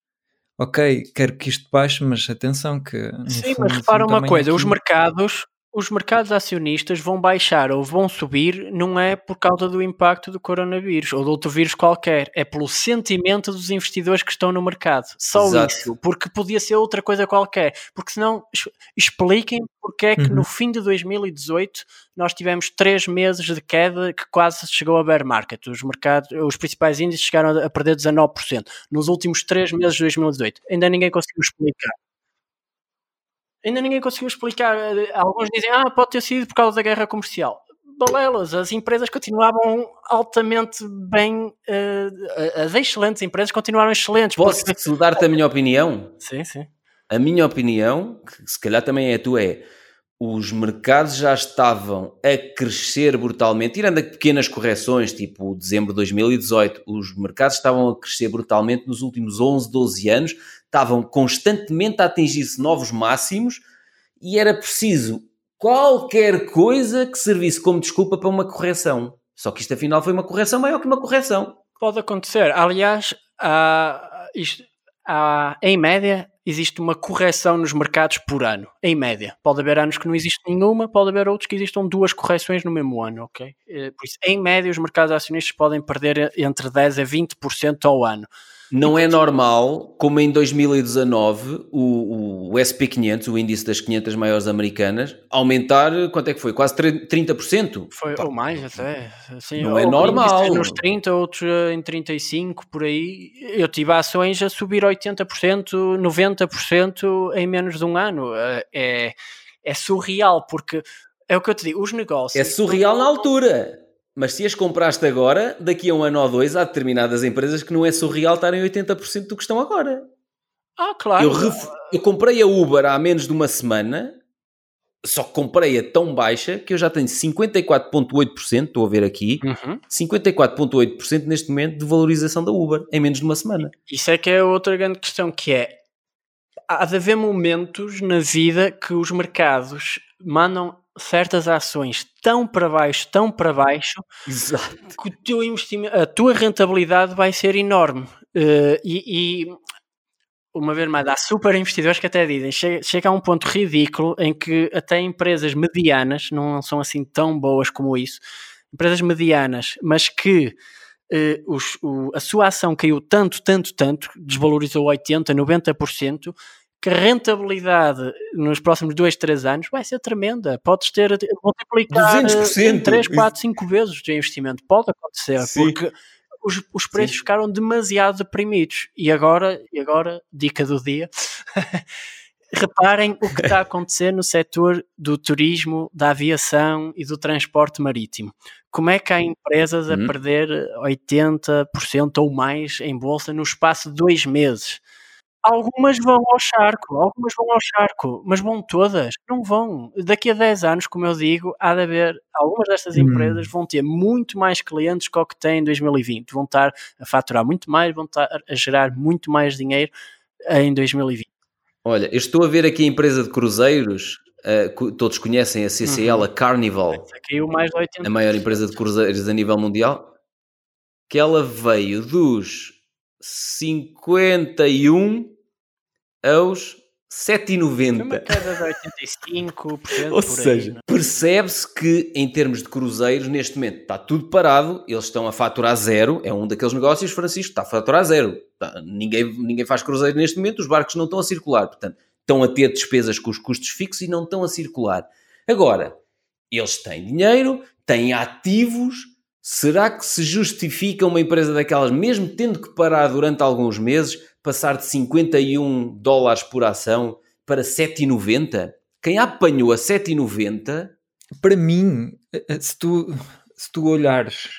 ok, quero que isto baixe, mas atenção que... Sim, fundo, mas repara uma coisa, aqui... os mercados os mercados acionistas vão baixar ou vão subir não é por causa do impacto do coronavírus ou de outro vírus qualquer, é pelo sentimento dos investidores que estão no mercado. Só Exato. isso, porque podia ser outra coisa qualquer. Porque senão, expliquem porque é que uhum. no fim de 2018 nós tivemos três meses de queda que quase chegou a bear market. Os, mercados, os principais índices chegaram a perder 19% nos últimos três meses de 2018. Ainda ninguém conseguiu explicar ainda ninguém conseguiu explicar. Alguns dizem, ah, pode ter sido por causa da guerra comercial. Balelas, as empresas continuavam altamente bem, uh, as excelentes empresas continuaram excelentes. Posso porque... dar-te a minha opinião? Sim, sim. A minha opinião, que se calhar também é a tua, é os mercados já estavam a crescer brutalmente, tirando pequenas correções, tipo dezembro de 2018, os mercados estavam a crescer brutalmente nos últimos 11, 12 anos, estavam constantemente a atingir-se novos máximos e era preciso qualquer coisa que servisse como desculpa para uma correção. Só que isto afinal foi uma correção maior que uma correção. Pode acontecer. Aliás, isto, em média, existe uma correção nos mercados por ano, em média. Pode haver anos que não existe nenhuma, pode haver outros que existam duas correções no mesmo ano, ok? Eh, por isso, em média, os mercados acionistas podem perder entre 10% a 20% ao ano. Não é normal, como em 2019, o, o SP500, o índice das 500 maiores americanas, aumentar, quanto é que foi? Quase 30%? Foi, ou mais até. Assim, não é normal. Nos 30, outros em 35, por aí. Eu tive ações a subir 80%, 90% em menos de um ano. Eh, é, é surreal, porque é o que eu te digo, os negócios... É surreal na altura. Mas se as compraste agora, daqui a um ano ou dois, há determinadas empresas que não é surreal estarem 80% do que estão agora. Ah, claro. Eu, ref... eu comprei a Uber há menos de uma semana, só que comprei-a tão baixa que eu já tenho 54,8%, estou a ver aqui, uhum. 54,8% neste momento de valorização da Uber, em menos de uma semana. Isso é que é outra grande questão, que é, há de haver momentos na vida que os mercados mandam certas ações tão para baixo, tão para baixo, Exato. que o teu investimento, a tua rentabilidade vai ser enorme. Uh, e, e, uma vez mais, há super investidores que até dizem, chega, chega a um ponto ridículo em que até empresas medianas, não são assim tão boas como isso, empresas medianas, mas que uh, os, o, a sua ação caiu tanto, tanto, tanto, desvalorizou 80%, 90%, que a rentabilidade nos próximos 2, 3 anos vai ser tremenda. Podes ter multiplicar 200%. 3, 4, 5 vezes o teu investimento. Pode acontecer, Sim. porque os, os preços Sim. ficaram demasiado deprimidos. E agora, e agora dica do dia. [LAUGHS] Reparem o que está a acontecer no setor do turismo, da aviação e do transporte marítimo. Como é que há empresas a uhum. perder 80% ou mais em bolsa no espaço de dois meses? Algumas vão ao charco, algumas vão ao charco, mas vão todas? Não vão. Daqui a 10 anos, como eu digo, há de haver, algumas destas empresas hum. vão ter muito mais clientes que o que têm em 2020. Vão estar a faturar muito mais, vão estar a gerar muito mais dinheiro em 2020. Olha, eu estou a ver aqui a empresa de cruzeiros, uh, todos conhecem a CCL, uhum. a Carnival, caiu mais de 80%. a maior empresa de cruzeiros a nível mundial, que ela veio dos 51 aos 7,90. Uma queda de 85%. Ou seja, é? percebe-se que em termos de cruzeiros, neste momento está tudo parado, eles estão a faturar zero, é um daqueles negócios, Francisco, está a faturar zero. Tá, ninguém, ninguém faz cruzeiro neste momento, os barcos não estão a circular, portanto, estão a ter despesas com os custos fixos e não estão a circular. Agora, eles têm dinheiro, têm ativos, será que se justifica uma empresa daquelas, mesmo tendo que parar durante alguns meses, passar de 51 dólares por ação para 7,90? Quem apanhou a 7,90? Para mim, eh, eh, se tu, se tu olhares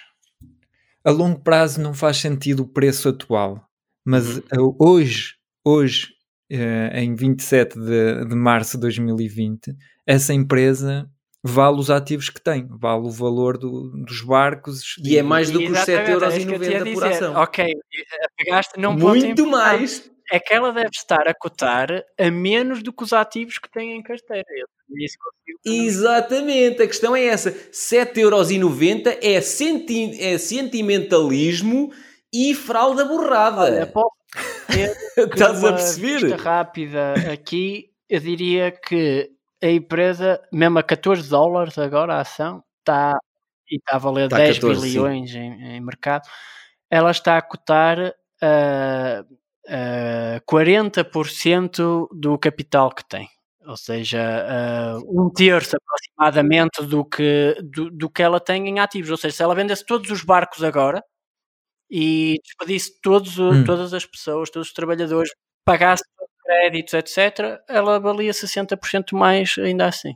a longo prazo não faz sentido o preço atual, mas uhum. hoje, hoje, em 27 de, de março de 2020, essa empresa vale os ativos que tem, vale o valor do, dos barcos. E é mais do que os 7,90€ por ação. Ok, pegaste num Muito mais. É que ela deve estar a cotar a menos do que os ativos que tem em carteira. Exatamente, a questão é essa. 7,90€ é, senti é sentimentalismo e fralda borrada. Olha, [LAUGHS] Estás a perceber? rápida aqui, eu diria que a empresa, mesmo a 14 dólares agora a ação, está e está a valer está 10 14, bilhões em, em, mercado, ela está a cotar uh, uh, 40% do capital que tem. Ou seja, uh, um terço aproximadamente do que, do, do, que ela tem em ativos. Ou seja, se ela vendesse todos os barcos agora e despedisse todos, hum. todas as pessoas, todos os trabalhadores, pagasse créditos, etc., ela valia 60% mais ainda assim.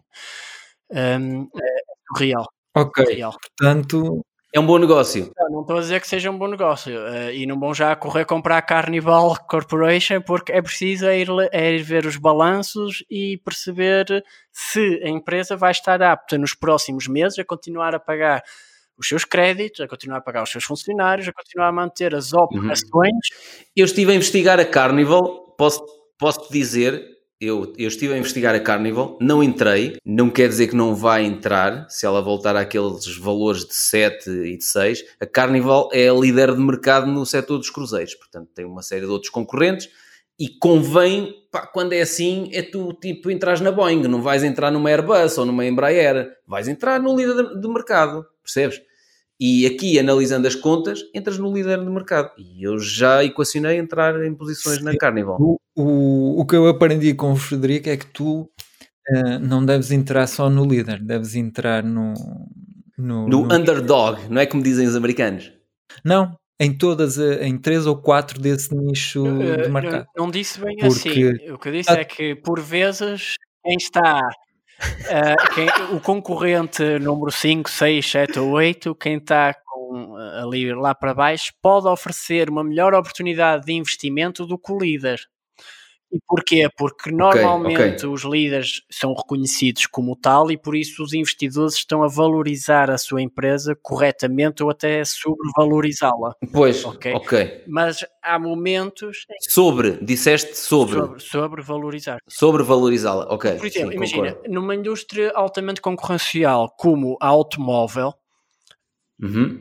Um, é real. Ok, portanto, É um bom negócio. Não, não estou a dizer que seja um bom negócio eh, e não vão já correr comprar a Carnival Corporation porque é preciso é ir, é ir ver os balanços e perceber se a empresa vai estar apta nos próximos meses a continuar a pagar os seus créditos, a continuar a pagar os seus funcionários, a continuar a manter as operações. Eu estive a investigar a Carnival, posso, posso dizer, eu, eu estive a investigar a Carnival, não entrei, não quer dizer que não vai entrar, se ela voltar àqueles valores de 7 e de 6. A Carnival é a líder de mercado no setor dos cruzeiros, portanto tem uma série de outros concorrentes e convém, pá, quando é assim, é tu tipo entras na Boeing, não vais entrar numa Airbus ou numa Embraer, vais entrar no líder de, de mercado, percebes? E aqui, analisando as contas, entras no líder de mercado. E eu já equacionei entrar em posições na Sim. Carnival. O, o, o que eu aprendi com o Frederico é que tu eh, não deves entrar só no líder, deves entrar no. No, No no- underdog, não é como dizem os americanos? Não, em todas, eh, em três ou quatro desse nicho Eh, de mercado. Não, não disse bem Porque- assim. O que eu disse Ah. é que, por vezes, quem está. Eh, quem- o concorrente número 5, 6, 7 ou 8, quem está eh, ali lá para baixo, pode oferecer uma melhor oportunidade de investimento do que o líder. E porquê? Porque normalmente os líderes são reconhecidos como tal e por isso os investidores estão a valorizar a sua empresa corretamente ou até a sobrevalorizá-la. Pois, Ok. Mas há momentos Sobre, disseste sobre, sobre, sobrevalorizar. sobrevalorizá-la. Ok, Por exemplo, sim, imagina, concordo. numa indústria altamente concorrencial como a automóvel, Uhum.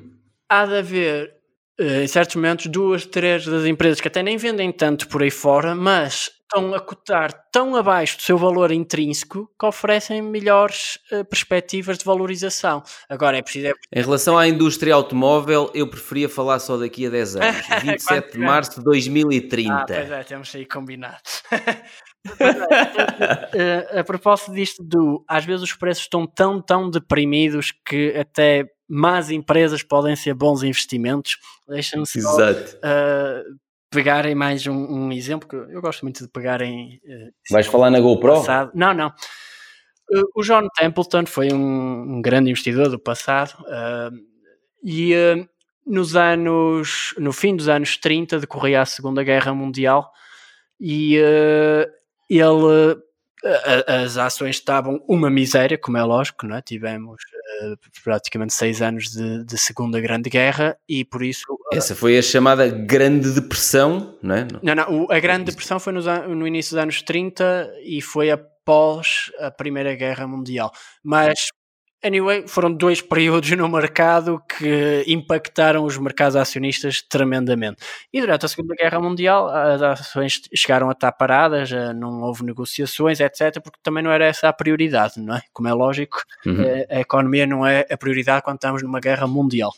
há de haver, em certos momentos, duas, três das empresas que até nem vendem tanto por aí fora, mas estão a cotar tão abaixo do seu valor intrínseco que oferecem melhores eh, perspectivas de valorização. Agora é preciso. É, Em relação à indústria automóvel, eu preferia falar só daqui a 10 anos. [LAUGHS] 27 de Quanto março de 2030. Ah, pois é, temos aí combinado. É, [LAUGHS] eh, a propósito disto do às vezes os preços estão tão tão deprimidos que até más empresas podem ser bons investimentos deixa-me só Exato. eh, pegar em mais um, um exemplo que eu gosto muito de pegar em eh, Vais falar na GoPro? passado. Não, não. Uh, O John Templeton foi um, um grande investidor do passado uh, e uh, nos anos, no fim dos anos 30 decorria a Segunda Guerra Mundial e uh, ele a- as ações estavam uma miséria, como é lógico, não é? tivemos uh, praticamente seis anos de, de Segunda Grande Guerra e por isso Essa foi a chamada Grande Depressão, não é? não, não, o- a Grande Depressão foi nos no início dos anos 30 e foi após a Primeira Guerra Mundial. Mas, anyway, foram dois [LAUGHS] períodos no mercado que impactaram os mercados acionistas tremendamente. E durante a Segunda Guerra Mundial, as ações chegaram a estar paradas, eh, não houve negociações, etc., porque também não era essa a prioridade, não é? Como é lógico, Uhum. eh, a economia não é a prioridade quando estamos numa guerra mundial.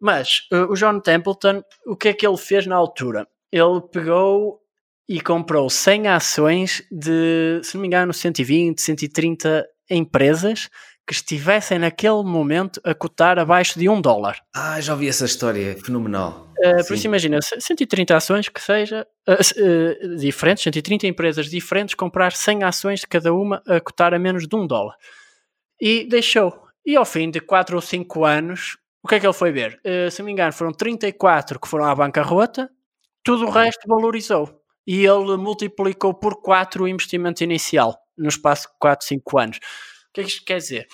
Mas eh, o John Templeton, o que é que ele fez na altura? Ele pegou e comprou 100 ações de, se não me engano, 120, 130 empresas que estivessem naquele momento a cotar abaixo de um dólar. Ah, já ouvi essa história, fenomenal. Uh, por isso imagina, 130 ações que seja uh, uh, diferentes, 130 empresas diferentes, comprar 100 ações de cada uma a cotar a menos de um dólar. E deixou. E ao fim de 4 ou 5 anos, o que é que ele foi ver? Uh, se não me engano, foram 34 que foram à bancarrota, tudo o resto valorizou. E ele multiplicou por 4 o investimento inicial, no espaço de 4, 5 anos. O que é que isto quer dizer?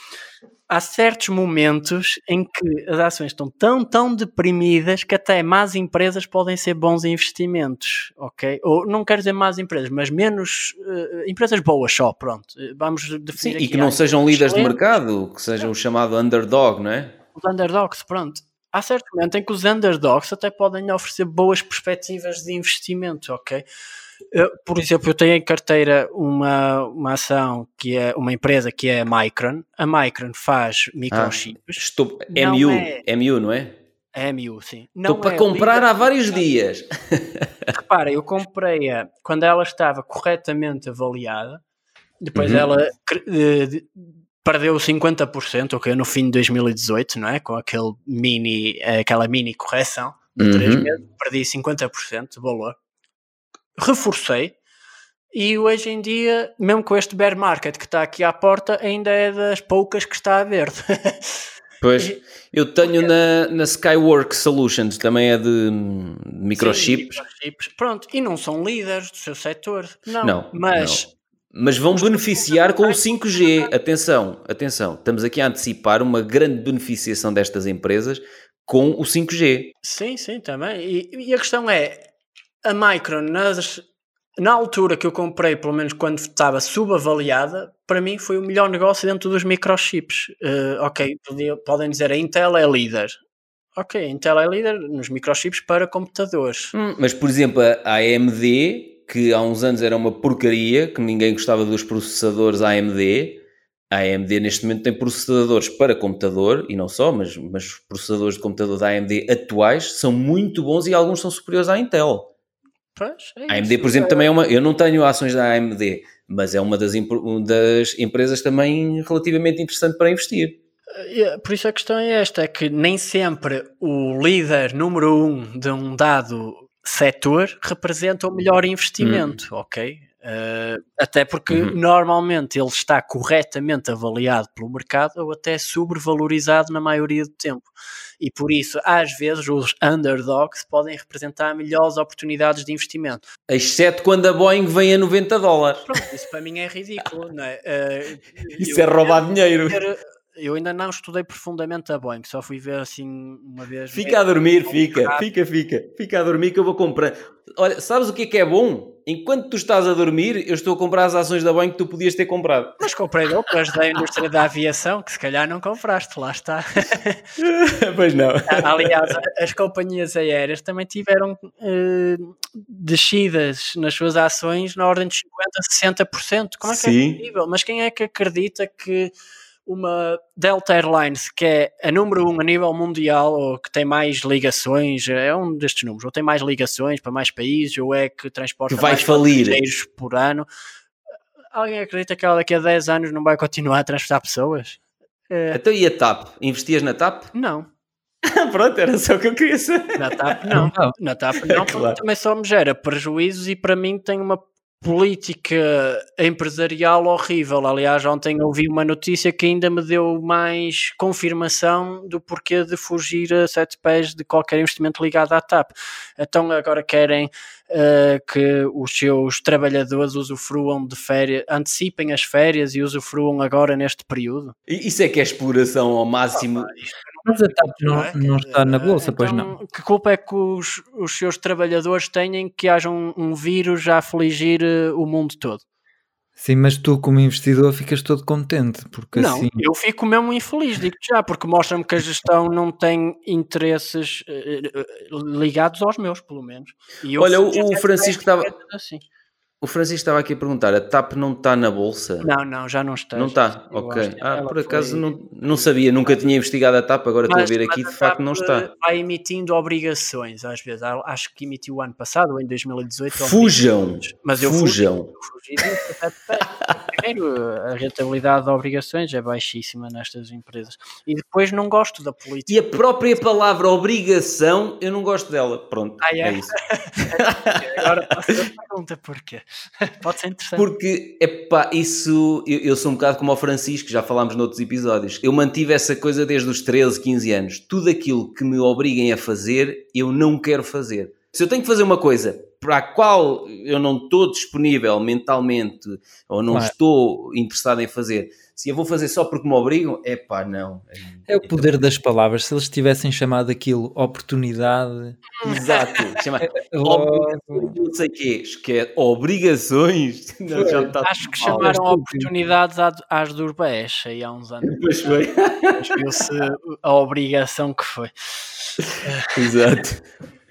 há certos momentos em que as ações estão tão, tão deprimidas que até más empresas podem ser bons investimentos, ok? Ou não quero dizer más empresas, mas menos eh, empresas boas só, pronto. Eh, Vamos definir Sim, e que não sejam líderes de mercado, que sejam o chamado underdog, não é? Os underdogs, pronto. Há certo momento em que os underdogs até podem oferecer boas perspectivas de investimento, ok? Eu, por exemplo, eu tenho em carteira uma, uma ação que é uma empresa que é a Micron. A Micron faz microchips. Estou... Não MU, é- MU, não é? É MU, sim. Estou Não para é comprar líder há vários dias. Repara, eu comprei-a quando ela estava corretamente avaliada, depois Uhum. ela eh, de- perdeu 50%, ok, no fim de 2018, não é? Com aquele mini, eh, aquela mini correção de 3 Uhum. meses, perdi 50% de valor. Reforcei e hoje em dia, mesmo com este bear market que está aqui à porta, ainda é das poucas que está a verde. [LAUGHS] Pois, eu tenho na, na Skywork Solutions, também é de, microchips. Sim, microchips. Pronto, e não são líderes do seu setor. Não, Não, mas não. Mas vão beneficiar com o 5G. Atenção, atenção. Estamos aqui a antecipar uma grande beneficiação destas empresas com o 5G. sim, sim, também. E, e a questão é, a Micron, nas, na altura que eu comprei, pelo menos quando estava subavaliada, para mim foi o melhor negócio dentro dos microchips. Eh, ok, podia- podem dizer a Intel é líder. Ok, a Intel é líder nos microchips para computadores. Hum, Mas, por exemplo, a AMD, que há uns anos era uma porcaria, que ninguém gostava dos processadores AMD, a AMD neste momento tem processadores para computador, e não só, mas, mas os processadores de computador da AMD atuais são muito bons e alguns são superiores à Intel. Pois, é A AMD, por exemplo, também é uma. Eu não tenho ações da AMD, mas é uma das, das empresas também relativamente interessante para investir. É, Por isso a questão é esta: é que nem sempre o líder número um de um dado setor representa o melhor investimento, ok? Eh, até porque Uhum. normalmente ele está corretamente avaliado pelo mercado ou até sobrevalorizado na maioria do tempo. E por isso, às vezes, os underdogs podem representar melhores oportunidades de investimento. Exceto quando a Boeing vem a 90 dólares. Pronto, isso para mim é ridículo, não é? Eh, [LAUGHS] Isso é roubar dinheiro. ver- Eu ainda não estudei profundamente a Boeing, só fui ver assim uma vez. Fica a dormir, fica, fica, fica. Fica a dormir que eu vou comprar. Olha, sabes o que é que é bom? Enquanto tu estás a dormir, eu estou a comprar as ações da Boeing que tu podias ter comprado. [LAUGHS] Mas comprei outras da indústria da aviação, que se calhar não compraste, lá está. [LAUGHS] pois não. Aliás, as companhias aéreas também tiveram eh, descidas nas suas ações na ordem de 50%, 60%. Como é que Sim. é possível? Mas quem é que acredita que uma Delta Airlines, que é a número um a nível mundial, ou que tem mais ligações, é um destes números, ou tem mais ligações para mais países, ou é que transporta Que vai mais falir. passageiros por ano. Alguém acredita que ela daqui a 10 anos não vai continuar a transportar pessoas? Eh, Então e a TAP? Investias na TAP? [LAUGHS] não. Pronto, era só o que eu queria saber. Na TAP não. Não. Na TAP não, [LAUGHS] porque Claro. também só me gera prejuízos e para mim tem uma política empresarial horrível. Aliás, ontem ouvi uma notícia que ainda me deu mais confirmação do porquê de fugir a sete pés de qualquer investimento ligado à TAP. Então agora querem eh, que os seus trabalhadores usufruam de férias, antecipem as férias e usufruam agora neste período. Isso é que é exploração ao máximo. Mas a TAP não, é? não está na bolsa, pois Então, não. Que culpa é que os, os seus trabalhadores têm que haja um, um vírus a afligir eh, o mundo todo? Sim, mas tu como investidor ficas todo contente, porque não, assim... eu fico mesmo infeliz, digo já, porque mostra-me que a gestão não tem interesses eh, eh, ligados aos meus, pelo menos. E eu Olha, o- o Francisco estava- Assim. O Francisco estava aqui a perguntar: a TAP não está na bolsa? Não, não, já não está. Não está, ok. Ah, por acaso foi- não, não sabia, nunca tinha investigado a TAP, agora estou a Mas- ver mas aqui, de facto não está. Vai emitindo obrigações, às vezes. Acho que emitiu o ano passado, ou em 2018. Fujam. Mas eu fugi, fujam. eu fugi Primeiro, a rentabilidade de obrigações é baixíssima nestas empresas. E depois não gosto da política. E a própria palavra obrigação, eu não gosto dela. Pronto, Ah, é? é isso. [LAUGHS] Agora faço a pergunta porquê. Pode ser interessante. Porque, epá, isso. Eu, eu sou um bocado como o Francisco, já falámos noutros episódios. Eu mantive essa coisa desde os 13, 15 anos. Tudo aquilo que me obriguem a fazer, eu não quero fazer. Se eu tenho que fazer uma coisa para a qual eu não estou disponível mentalmente ou não Claro. estou interessado em fazer, se eu vou fazer só porque me obrigam, epá, não. É o poder das palavras. Se eles tivessem chamado aquilo oportunidade, Exato. Chama logo- não sei o quê. Que é obrigações. Não, já está Acho que mal. chamaram oportunidades às do Urbés aí há uns anos. Pois foi. Mas Viu-se a obrigação que foi. Exato.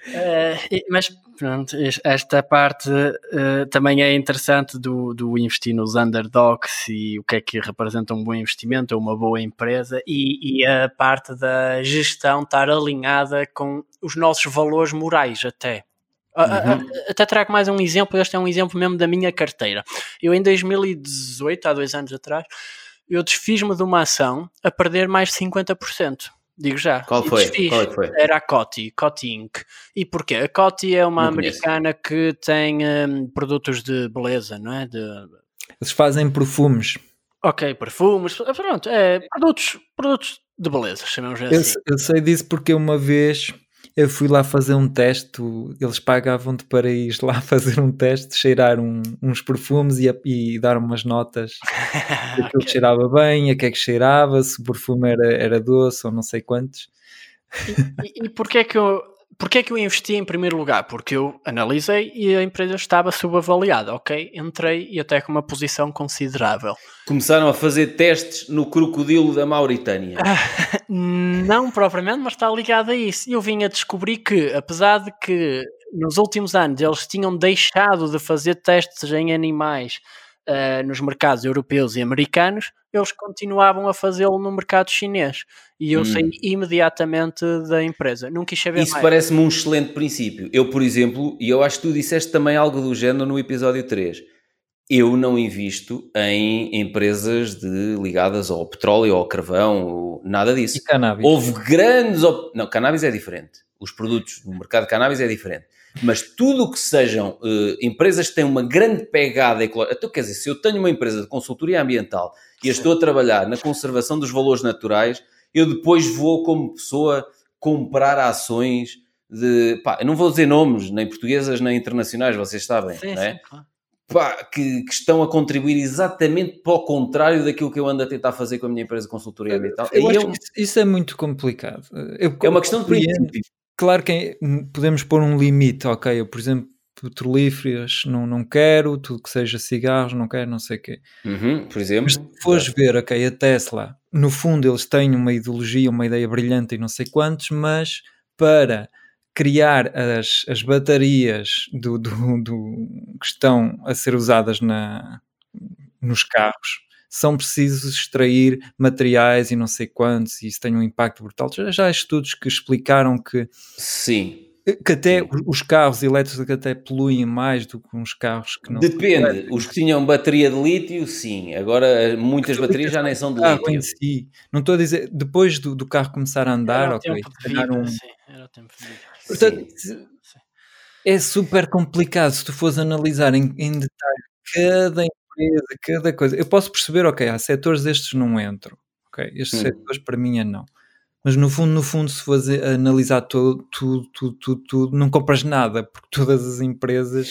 Eh, mas pronto, es- esta parte eh, também é interessante do, do investir nos underdogs e o que é que representa um bom investimento ou uma boa empresa e, e a parte da gestão estar alinhada com os nossos valores morais até. A- a- Até trago mais um exemplo, este é um exemplo mesmo da minha carteira. Eu em 2018, há dois anos atrás, eu desfiz-me de uma ação a perder mais de 50%. Digo já. Qual foi? desfiz. Qual é que foi? Era a Coty, Coty Inc. E porquê? A Coty é uma Não conheço. americana que tem hum, produtos de beleza, não é? De, eles fazem perfumes. ok, perfumes, pronto, é produtos, produtos de beleza, chamamos Eu, assim. se- eu sei disso porque uma vez eu fui lá fazer um teste, eles pagavam-te para ir lá [LAUGHS] fazer um teste, cheirar um- uns perfumes e, a- e dar umas notas. Se [LAUGHS] aquilo cheirava bem, a que é que cheirava, se o perfume era, era doce ou não sei quantos. E, e porquê é que eu porquê é que eu investi em primeiro lugar? Porque eu analisei e a empresa estava subavaliada, ok? Entrei e até com uma posição considerável. Começaram a fazer testes no crocodilo da Mauritânia. [LAUGHS] Não propriamente, mas está ligado a isso. Eu vim a descobrir que, apesar de que nos últimos anos eles tinham deixado de fazer testes em animais ah, nos mercados europeus e americanos, eles continuavam a fazê-lo no mercado chinês. E eu Hum. saí imediatamente da empresa. Não quis saber Isso mais. parece-me um excelente princípio. Eu, por exemplo, e eu acho que tu disseste também algo do género no episódio 3. Eu não invisto em empresas de, ligadas ao petróleo, ao carvão, ou nada disso. E cannabis. Houve grandes. op- Não, cannabis é diferente. Os produtos no mercado de cannabis é diferente. Mas tudo o que sejam eh, empresas que têm uma grande pegada ecológica. Então, quer dizer, se eu tenho uma empresa de consultoria ambiental e eu estou a trabalhar na conservação dos valores naturais, eu depois vou, como pessoa, comprar ações de. Pá, eu não vou dizer nomes, nem portuguesas nem internacionais, vocês sabem, Sim, não é? sim, claro. pá, que, que estão a contribuir exatamente para o contrário daquilo que eu ando a tentar fazer com a minha empresa de consultoria ambiental. Eu um- que isso, é muito complicado. Eu é uma questão de compreendo. Claro que podemos pôr um limite, ok? Eu, por exemplo, petrolíferas não, não quero, tudo que seja cigarros não quero, não sei o quê. Uhum, por exemplo. Mas se fores ver, ok, a Tesla, no fundo eles têm uma ideologia, uma ideia brilhante e não sei quantos, mas para criar as, as baterias do, do- do- que estão a ser usadas na, nos carros, são precisos extrair materiais e não sei quantos, e isso tem um impacto brutal. Já, já há estudos que explicaram que, Sim. que até os carros elétricos até poluem mais do que uns carros que não Depende. Os que tinham bateria de lítio, sim. Agora eh, muitas baterias já nem são de lítio. em si. Não estou a dizer, depois do, do carro começar a andar, Era ok. vida, um- sim, era o tempo de vida. Portanto, se- é super complicado se tu fores analisar em, em detalhe cada empresa, cada coisa. Eu posso perceber, ok, há setores estes não entram, ok, estes Hum. setores para mim é não. Mas no fundo, no fundo, se fores analisar todo, tudo, tudo, tudo, tudo, não compras nada, porque todas as empresas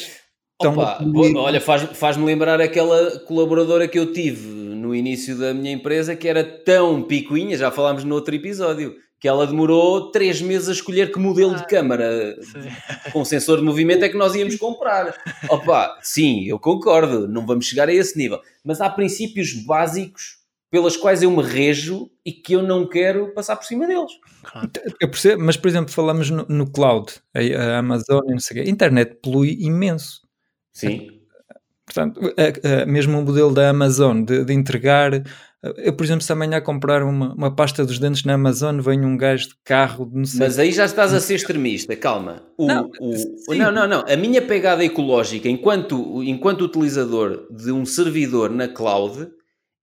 estão Opa, olha, faz- faz-me lembrar aquela colaboradora que eu tive no início da minha empresa que era tão picuinha, já falámos no outro episódio, que ela demorou três meses a escolher que modelo de câmara Sim. com sensor de movimento é que nós íamos comprar. Opa, sim, eu concordo, não vamos chegar a esse nível. Mas há princípios básicos pelas quais eu me rejo e que eu não quero passar por cima deles. Eu percebo, mas por exemplo, falamos no, no cloud, a, a Amazon e não sei o quê, a internet polui imenso. Sim. Portanto, a- a- mesmo o modelo da Amazon de, de entregar. Eu, por exemplo, se amanhã comprar uma, uma pasta dos dentes na Amazon, vem um gajo de carro, não sei. Mas aí já estás a ser [LAUGHS] extremista, calma. O- Não, o- não, não, não. A minha pegada ecológica enquanto, enquanto utilizador de um servidor na cloud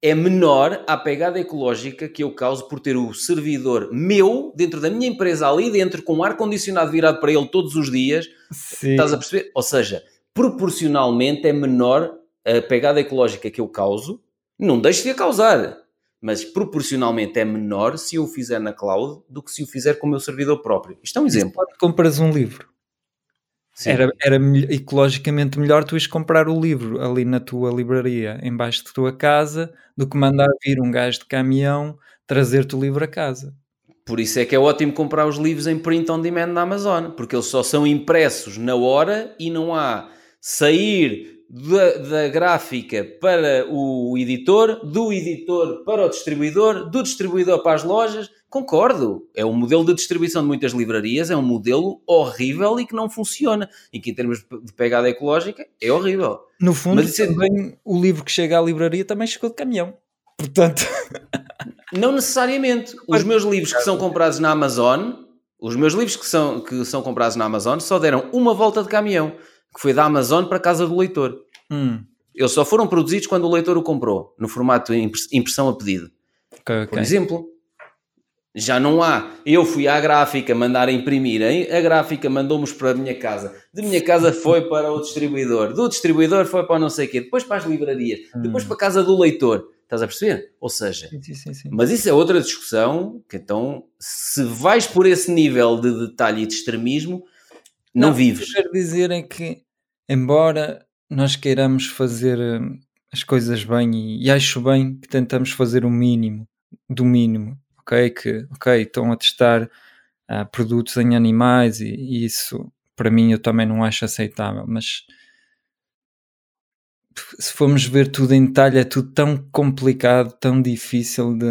é menor à pegada ecológica que eu causo por ter o servidor meu dentro da minha empresa ali dentro com o ar-condicionado virado para ele todos os dias Sim. Estás a perceber? Ou seja, proporcionalmente é menor a pegada ecológica que eu causo. Não deixo de a causar, mas proporcionalmente é menor se eu o fizer na cloud do que se o fizer com o meu servidor próprio. Isto é um exemplo. Quando compras um livro, Sim. era, era ecologicamente melhor tu ires comprar o livro ali na tua livraria, embaixo da tua casa, do que mandar vir um gajo de caminhão trazer-te o livro a casa. Por isso é que é ótimo comprar os livros em print on demand na Amazon, porque eles só são impressos na hora e não há sair da, da gráfica para o editor, do editor para o distribuidor, do distribuidor para as lojas. Concordo, é um modelo de distribuição de muitas livrarias, é um modelo horrível e que não funciona, e que em termos de pegada ecológica é horrível. No fundo, Mas é- também o livro que chega à livraria também chegou de caminhão. Portanto, [LAUGHS] Não necessariamente. Os meus livros que são comprados na Amazon, os meus livros que são, que são comprados na Amazon só deram uma volta de caminhão, que foi da Amazon para a casa do leitor. hum, Eles só foram produzidos quando o leitor o comprou, no formato impressão a pedido. ok, Por ok. exemplo, já não há. Eu fui à gráfica mandar imprimir, hein? a gráfica mandou-nos para a minha casa. De minha casa foi para o distribuidor, do distribuidor foi para não sei o quê, depois para as livrarias, depois para a casa do leitor. Estás a perceber? Ou seja, sim, sim, sim. mas isso é outra discussão, que então, se vais por esse nível de detalhe e de extremismo, não, o que vives. eu quero dizer é que, embora nós queiramos fazer hum, as coisas bem, e, e acho bem que tentamos fazer o mínimo do mínimo, ok? Que, ok, estão a testar ah, produtos em animais e, e isso, para mim, eu também não acho aceitável, mas se formos ver tudo em detalhe, é tudo tão complicado, tão difícil de.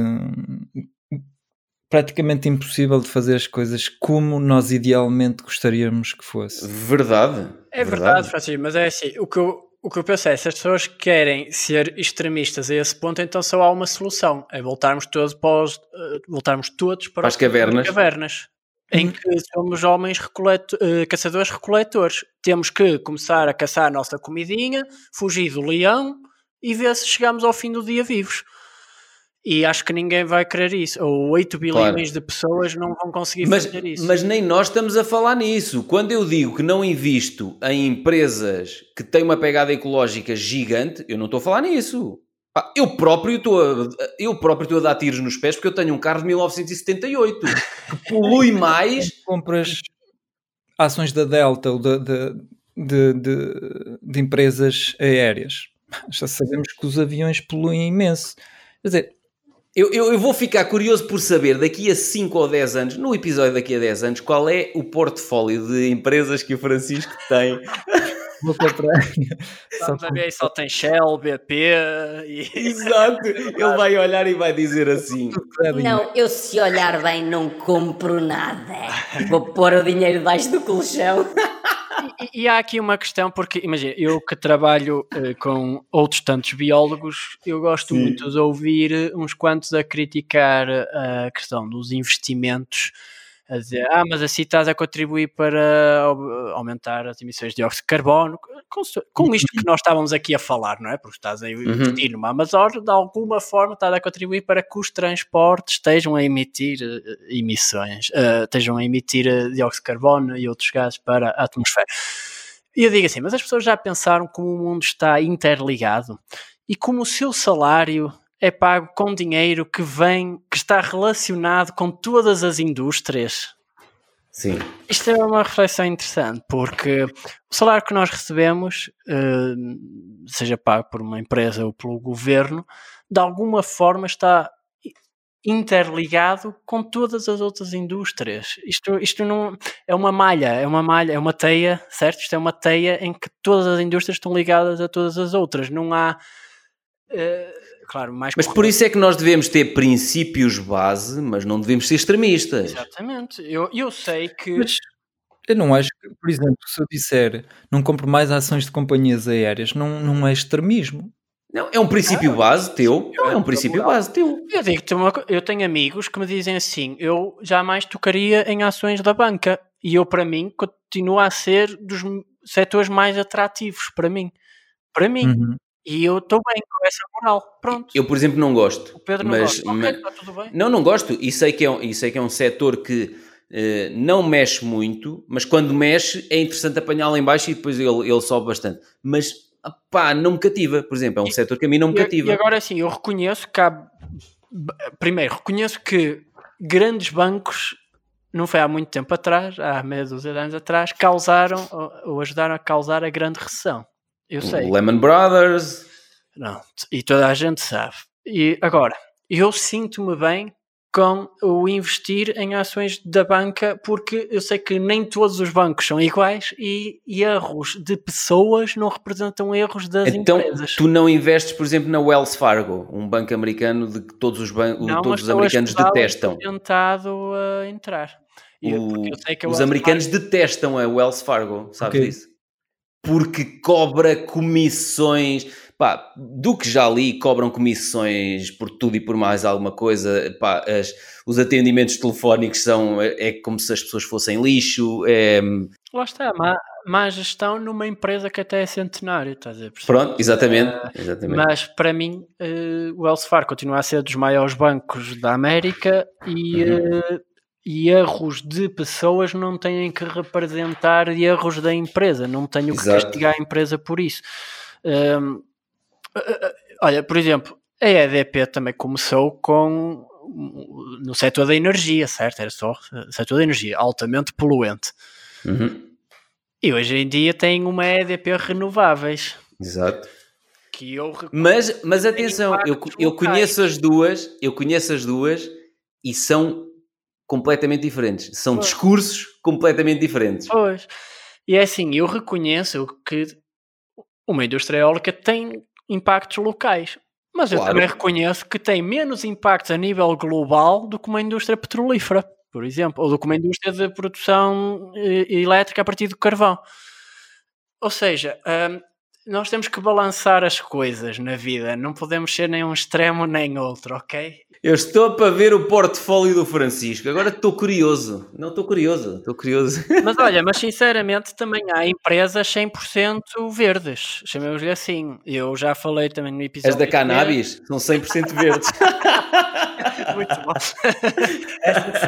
Praticamente impossível de fazer as coisas como nós idealmente gostaríamos que fosse. Verdade. É verdade, Francisco, mas é assim, o que eu, o que eu penso é, se as pessoas querem ser extremistas a esse ponto, então só há uma solução, é voltarmos todos para os, eh, voltarmos todos para, Para as os- cavernas. cavernas, em que somos homens recoleto- eh, caçadores-recoletores. Temos que começar a caçar a nossa comidinha, fugir do leão e ver se chegamos ao fim do dia vivos. E acho que ninguém vai querer isso. Ou 8 bilhões de pessoas não vão conseguir Mas, fazer isso. mas nem nós estamos a falar nisso. Quando eu digo que não invisto em empresas que têm uma pegada ecológica gigante, eu não estou a falar nisso. Eu próprio estou a, eu próprio estou a dar tiros nos pés porque eu tenho um carro de 1978 que [LAUGHS] polui mais. compras ações da Delta ou de, de, de, de- de empresas aéreas, já sabemos que os aviões poluem imenso. Quer dizer, Eu, eu, eu vou ficar curioso por saber daqui a 5 ou 10 anos, no episódio daqui a 10 anos, qual é o portfólio de empresas que o Francisco tem. [LAUGHS] vou comprar. só Estamos a ver aí só tem Shell, BP e... [LAUGHS] Exato. Ele vai olhar e vai dizer assim. comprar Não, eu se olhar bem não compro nada. Vou pôr o dinheiro debaixo do colchão. [LAUGHS] E, e há aqui uma questão, porque imagina, eu que trabalho eh, com outros tantos biólogos, eu gosto Sim. muito de ouvir uns quantos a criticar eh, a questão dos investimentos, a dizer, ah, mas assim estás a contribuir para au- aumentar as emissões de dióxido de carbono, com, com isto que nós estávamos aqui a falar, não é? Porque estás a investir numa Amazônia, de alguma forma estás a contribuir para que os transportes estejam a emitir eh, emissões, eh, estejam a emitir eh, dióxido de carbono e outros gases para a atmosfera. E eu digo assim, mas as pessoas já pensaram como o mundo está interligado e como o seu salário é pago com dinheiro que vem, que está relacionado com todas as indústrias. Sim. Isto é uma reflexão interessante, porque o salário que nós recebemos, eh, seja pago por uma empresa ou pelo governo, de alguma forma está interligado com todas as outras indústrias. Isto, isto não é uma malha, é uma malha, é uma teia, certo? Isto é uma teia em que todas as indústrias estão ligadas a todas as outras. Não há, eh, claro, mais Mas por isso é que nós devemos ter princípios base, mas não devemos ser extremistas. Exatamente. Eu, eu sei que Mas eu não acho que, por exemplo, se eu disser não compro mais ações de companhias aéreas, não, não é extremismo. Não, é um princípio base teu. Não, é um princípio base teu. Eu co- eu tenho amigos que me dizem assim: eu jamais tocaria em ações da banca e eu, para mim, continua a ser dos setores mais atrativos para mim. Para mim. Uhum. E eu estou bem com essa moral. Pronto. Eu, por exemplo, não gosto. o Pedro não mas, gosta. Mas- está tudo bem. Não, não gosto. E sei que é um, e sei que é um setor que eh, não mexe muito, mas quando mexe é interessante apanhá-lo em baixo e depois ele, ele sobe bastante. Mas, pá, não me cativa. Por exemplo, é um setor que a mim não me E, cativa. e agora sim, eu reconheço que há. Primeiro, reconheço que grandes bancos, não foi há muito tempo atrás, há meia dúzia de anos atrás, causaram ou ajudaram a causar a grande recessão. Eu sei. Lehman Brothers. Não, e toda a gente sabe. E agora, eu sinto-me bem com o investir em ações da banca, porque eu sei que nem todos os bancos são iguais e erros de pessoas não representam erros das Então, empresas. tu não investes, por exemplo, na Wells Fargo, um banco americano de que todos os, ban Não, todos os americanos detestam. tentado a entrar. Eu- que a os americanos Fargo- detestam a Wells Fargo, sabes Ok. disso? Porque cobra comissões, pá, do que já li, cobram comissões por tudo e por mais alguma coisa, pá, as- os atendimentos telefónicos são, é, é como se as pessoas fossem lixo, é, Lá está, má, má gestão numa empresa que até é centenária, estás a perceber? pronto, exatamente, exatamente. Mas para mim, eh, o Wells Fargo continua a ser dos maiores bancos da América e, Uhum. eh, e erros de pessoas não têm que representar erros da empresa, não tenho que Exato. castigar a empresa por isso. Eh, eh, olha, por exemplo, a EDP também começou com no setor da energia, certo? Era só setor da energia, altamente poluente. Uhum. E hoje em dia tem uma EDP renováveis. Exato. Que eu mas, mas atenção, eu, eu conheço as duas, eu conheço as duas e são completamente diferentes. São pois. discursos completamente diferentes. Pois. E é assim, eu reconheço que uma indústria eólica tem impactos locais. Mas claro. eu também reconheço que tem menos impactos a nível global do que uma indústria petrolífera, por exemplo, ou do que uma indústria de produção eh, elétrica a partir do carvão. Ou seja, hum, nós temos que balançar as coisas na vida, não podemos ser nem um extremo nem outro, ok? Eu estou para ver o portfólio do Francisco. Agora estou curioso. Não estou curioso, estou curioso. [LAUGHS] Mas olha, mas sinceramente também há empresas 100% verdes. Chamemos-lhe assim. Eu já falei também no episódio. As da cannabis são 100% verdes. [LAUGHS] Muito bom. Essa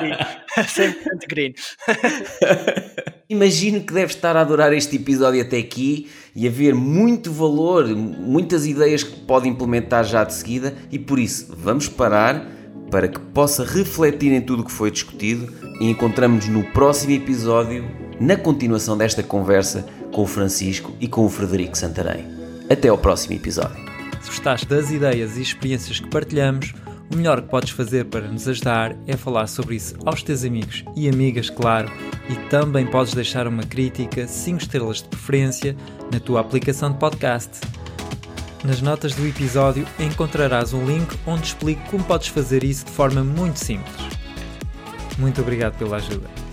sim, 100% green. [LAUGHS] Imagino que deve estar a adorar este episódio até aqui e haver muito valor, muitas ideias que pode implementar já de seguida e por isso vamos parar para que possa refletir em tudo o que foi discutido e encontramos-nos no próximo episódio, na continuação desta conversa com o Francisco e com o Frederico Santarém. Até ao próximo episódio. Se gostaste das ideias e experiências que partilhamos, o melhor que podes fazer para nos ajudar é falar sobre isso aos teus amigos e amigas, claro, e também podes deixar uma crítica, 5 estrelas de preferência, na tua aplicação de podcast. Nas notas do episódio encontrarás um link onde explico como podes fazer isso de forma muito simples. Muito obrigado pela ajuda.